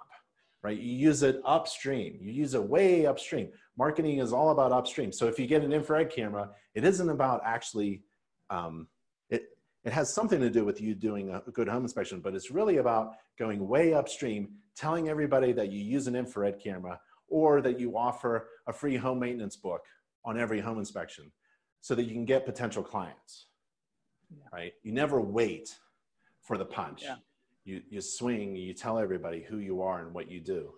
right? You use it upstream. You use it way upstream. Marketing is all about upstream. So if you get an infrared camera, it isn't about actually, um, it, it has something to do with you doing a good home inspection, but it's really about going way upstream, telling everybody that you use an infrared camera or that you offer a free home maintenance book on every home inspection so that you can get potential clients, yeah. right? You never wait for the punch. Yeah you, you swing, you tell everybody who you are and what you do.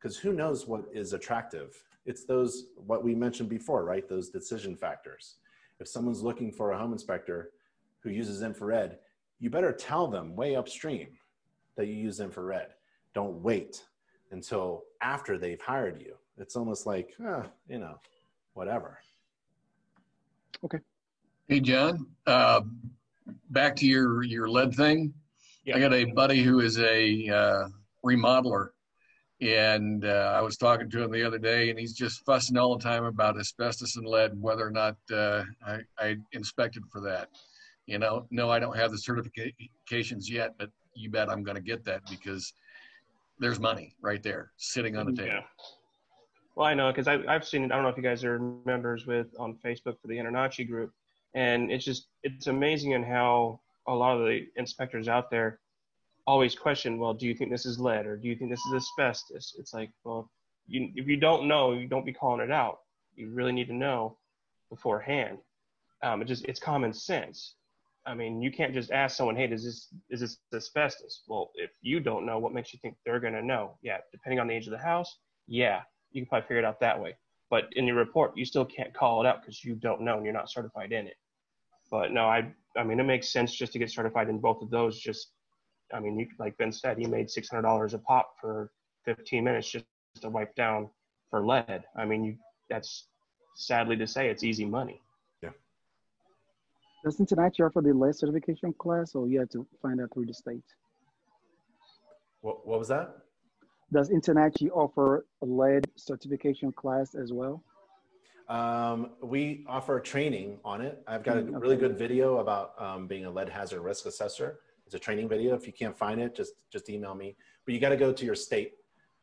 Because who knows what is attractive? It's those, what we mentioned before, right? Those decision factors. If someone's looking for a home inspector who uses infrared, you better tell them way upstream that you use infrared. Don't wait until after they've hired you. It's almost like, eh, you know, whatever. Okay. Hey, John, uh, back to your, your lead thing. Yeah. I got a buddy who is a uh, remodeler, and uh, I was talking to him the other day, and he's just fussing all the time about asbestos and lead, whether or not uh, I, I inspected for that. You know, no, I don't have the certifications yet, but you bet I'm going to get that because there's money right there sitting on the table. Yeah. Well, I know because I've seen it. I don't know if you guys are members with on Facebook for the InterNACHI group, and it's just it's amazing in how a lot of the inspectors out there always question, well, do you think this is lead or do you think this is asbestos? It's like, well, you, if you don't know, you don't be calling it out. You really need to know beforehand. Um, it just it's common sense. I mean, you can't just ask someone, hey, does this is this asbestos? Well, if you don't know, what makes you think they're gonna know? Yeah, depending on the age of the house, yeah, you can probably figure it out that way. But in your report, you still can't call it out because you don't know and you're not certified in it. But no, I I mean, it makes sense just to get certified in both of those. Just, I mean, you, like Ben said, he made $600 a pop for 15 minutes just to wipe down for lead. I mean, you, that's sadly to say, it's easy money. Yeah. Does InterNACHI offer the lead certification class, or you have to find out through the state? What, what was that? Does InterNACHI offer a lead certification class as well? Um, we offer training on it. I've got a mm, really good video about um, being a lead hazard risk assessor. It's a training video. If you can't find it, just just email me. But you got to go to your state.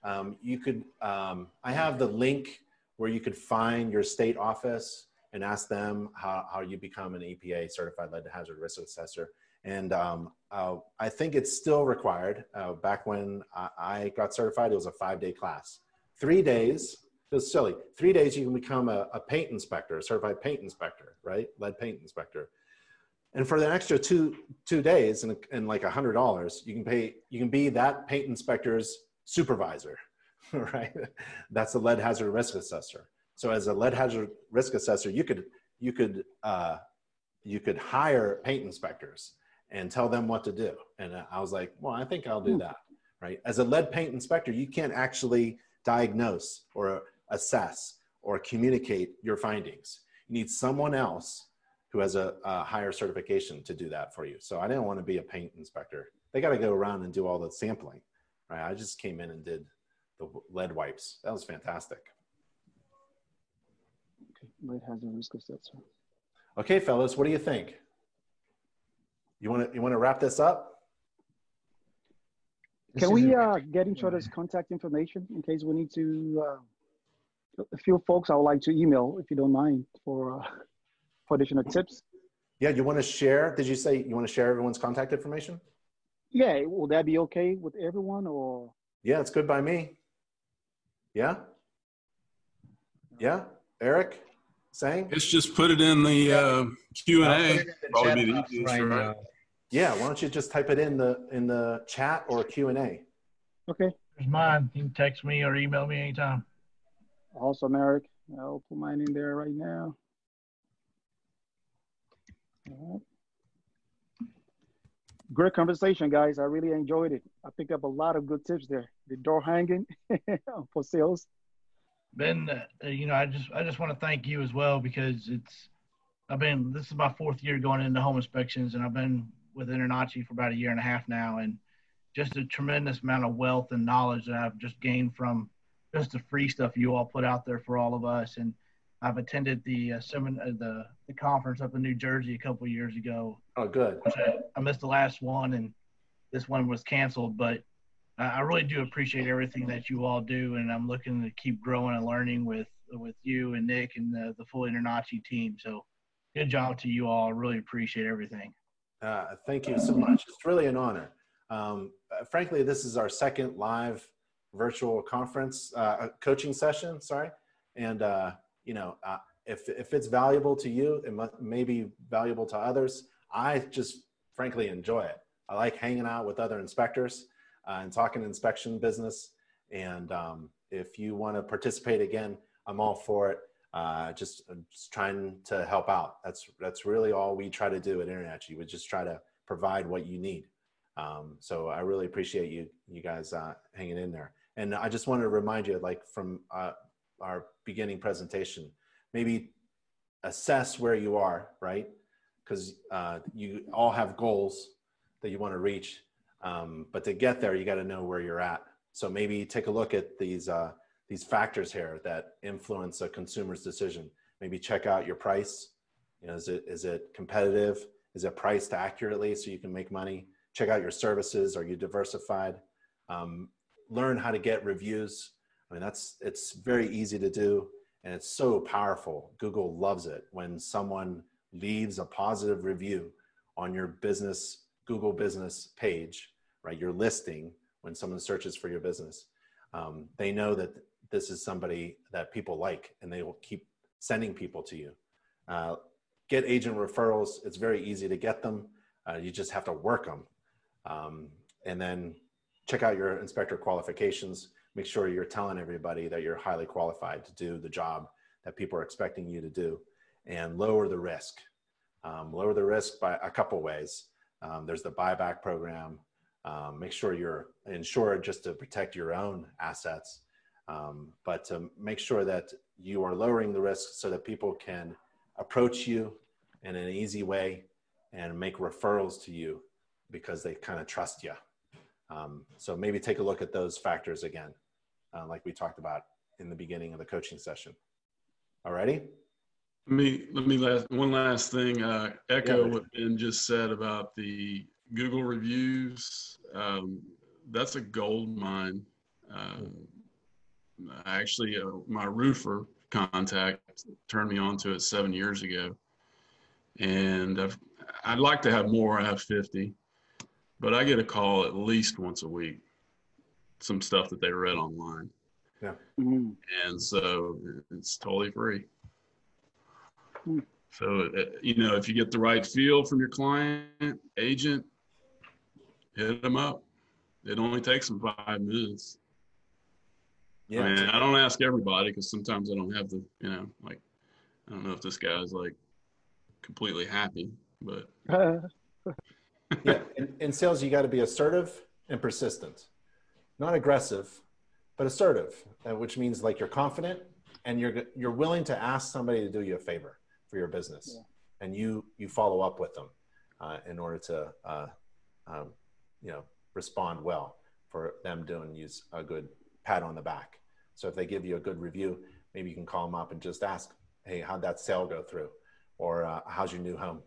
Um, you could. Um, I have the link where you could find your state office and ask them how, how you become an EPA certified lead hazard risk assessor. And um, uh, I think it's still required. Uh, back when I, I got certified, it was a five day class. Three days it's silly. Three days you can become a, a paint inspector, a certified paint inspector, right? Lead paint inspector. And for the extra two two days and, and like a hundred dollars, you can pay you can be that paint inspector's supervisor, <laughs> right? That's a lead hazard risk assessor. So as a lead hazard risk assessor, you could you could uh, you could hire paint inspectors and tell them what to do. And I was like, well, I think I'll do hmm. that, right? As a lead paint inspector, you can't actually diagnose or assess or communicate your findings. You need someone else who has a, a, higher certification to do that for you. So I didn't want to be a paint inspector. They got to go around and do all the sampling, right? I just came in and did the lead wipes. That was fantastic. Okay, lead hazard risk assessor. Okay, fellas, what do you think? You want to you want to wrap this up? Can we uh, get each other's contact information in case we need to uh, a few folks I would like to email, if you don't mind, for, uh, for additional tips. Yeah, you want to share? Did you say you want to share everyone's contact information? Yeah, will that be okay with everyone or? Yeah, it's good by me. Yeah? Yeah? Eric? saying? It's just put it in the uh, Q and I'll put A. it in the Probably be the easiest, right right? Yeah, why don't you just type it in the in the chat or Q and A? Okay, There's mine. You can text me or email me anytime. Awesome, Eric. I'll put mine in there right now. Great conversation, guys. I really enjoyed it. I picked up a lot of good tips there. The door hanging <laughs> for sales. Ben, uh, you know, I just I just want to thank you as well because it's I've been this is my fourth year going into home inspections and I've been with InterNACHI for about a year and a half now and just a tremendous amount of wealth and knowledge that I've just gained from just the free stuff you all put out there for all of us and I've attended the uh, semin- uh, the the conference up in New Jersey a couple years ago Oh, good. I, I missed the last one and this one was canceled, but I I really do appreciate everything that you all do, and I'm looking to keep growing and learning with with you and Nick and the, the full InterNACHI team. So, good job to you all. I really appreciate everything. Uh, thank you so much. It's really an honor. Um, uh, frankly, this is our second live virtual conference uh, coaching session. Sorry, and uh, you know, uh, if if it's valuable to you, it may be valuable to others. I just frankly enjoy it. I like hanging out with other inspectors uh, and talking inspection business. And um, if you want to participate again, I'm all for it. Uh, just, uh, just trying to help out. That's that's really all we try to do at InterNACHI. We just try to provide what you need. Um, so I really appreciate you you guys uh, hanging in there. And I just want to remind you, like from uh, our beginning presentation, maybe assess where you are, right? Because uh, you all have goals that you want to reach, um, but to get there, you got to know where you're at. So maybe take a look at these uh, these factors here that influence a consumer's decision. Maybe check out your price. You know, is it is it competitive? Is it priced accurately so you can make money? Check out your services. Are you diversified? Um, learn how to get reviews. I mean, that's it's very easy to do, and it's so powerful. Google loves it when someone leaves a positive review on your business Google business page, right? Your listing when someone searches for your business. Um, they know that this is somebody that people like and they will keep sending people to you. Uh, get agent referrals. It's very easy to get them. Uh, you just have to work them. Um, and then check out your inspector qualifications. Make sure you're telling everybody that you're highly qualified to do the job that people are expecting you to do and lower the risk. Um, lower the risk by a couple ways. Um, there's the buyback program. Um, make sure you're insured just to protect your own assets, um, but to make sure that you are lowering the risk so that people can approach you in an easy way and make referrals to you because they kind of trust you. Um, so maybe take a look at those factors again, uh, like we talked about in the beginning of the coaching session. Alrighty? Let me let me last one last thing. Uh, echo Yeah. what Ben just said about the Google reviews. Um, that's a gold mine. Uh, actually, uh, my roofer contact turned me on to it seven years ago, and I've, I'd like to have more. I have fifty, but I get a call at least once a week. Some stuff that they read online, Mhm. and so it's totally free. Hmm. So, uh, you know, if you get the right feel from your client, agent, hit them up. It only takes them five minutes. Yeah. I mean, I don't ask everybody because sometimes I don't have the, you know, like, I don't know if this guy's like completely happy, but <laughs> yeah. In, in sales, you got to be assertive and persistent, not aggressive, but assertive, uh, which means like you're confident and you're you're willing to ask somebody to do you a favor for your business, Yeah. and you you follow up with them uh, in order to uh, um, you know respond well for them doing you a good pat on the back. So if they give you a good review, maybe you can call them up and just ask, "Hey, how'd that sale go through?" Or uh, "How's your new home?"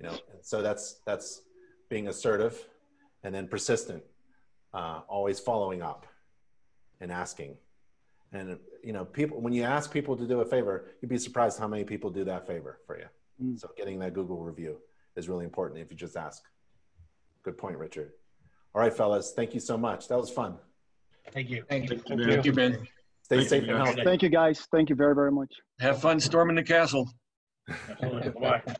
You know. And so that's that's being assertive and then persistent, uh, always following up and asking. And you know, people when you ask people to do a favor, you'd be surprised how many people do that favor for you. Mm. So getting that Google review is really important if you just ask. Good point, Richard. All right, fellas, thank you so much. That was fun. Thank you. Thank you. Thank you, Thank you, Ben. Stay Thank safe you, and guys. healthy. Thank you, guys. Thank you very, very much. Have fun storming the castle. <laughs> Absolutely. Bye-bye.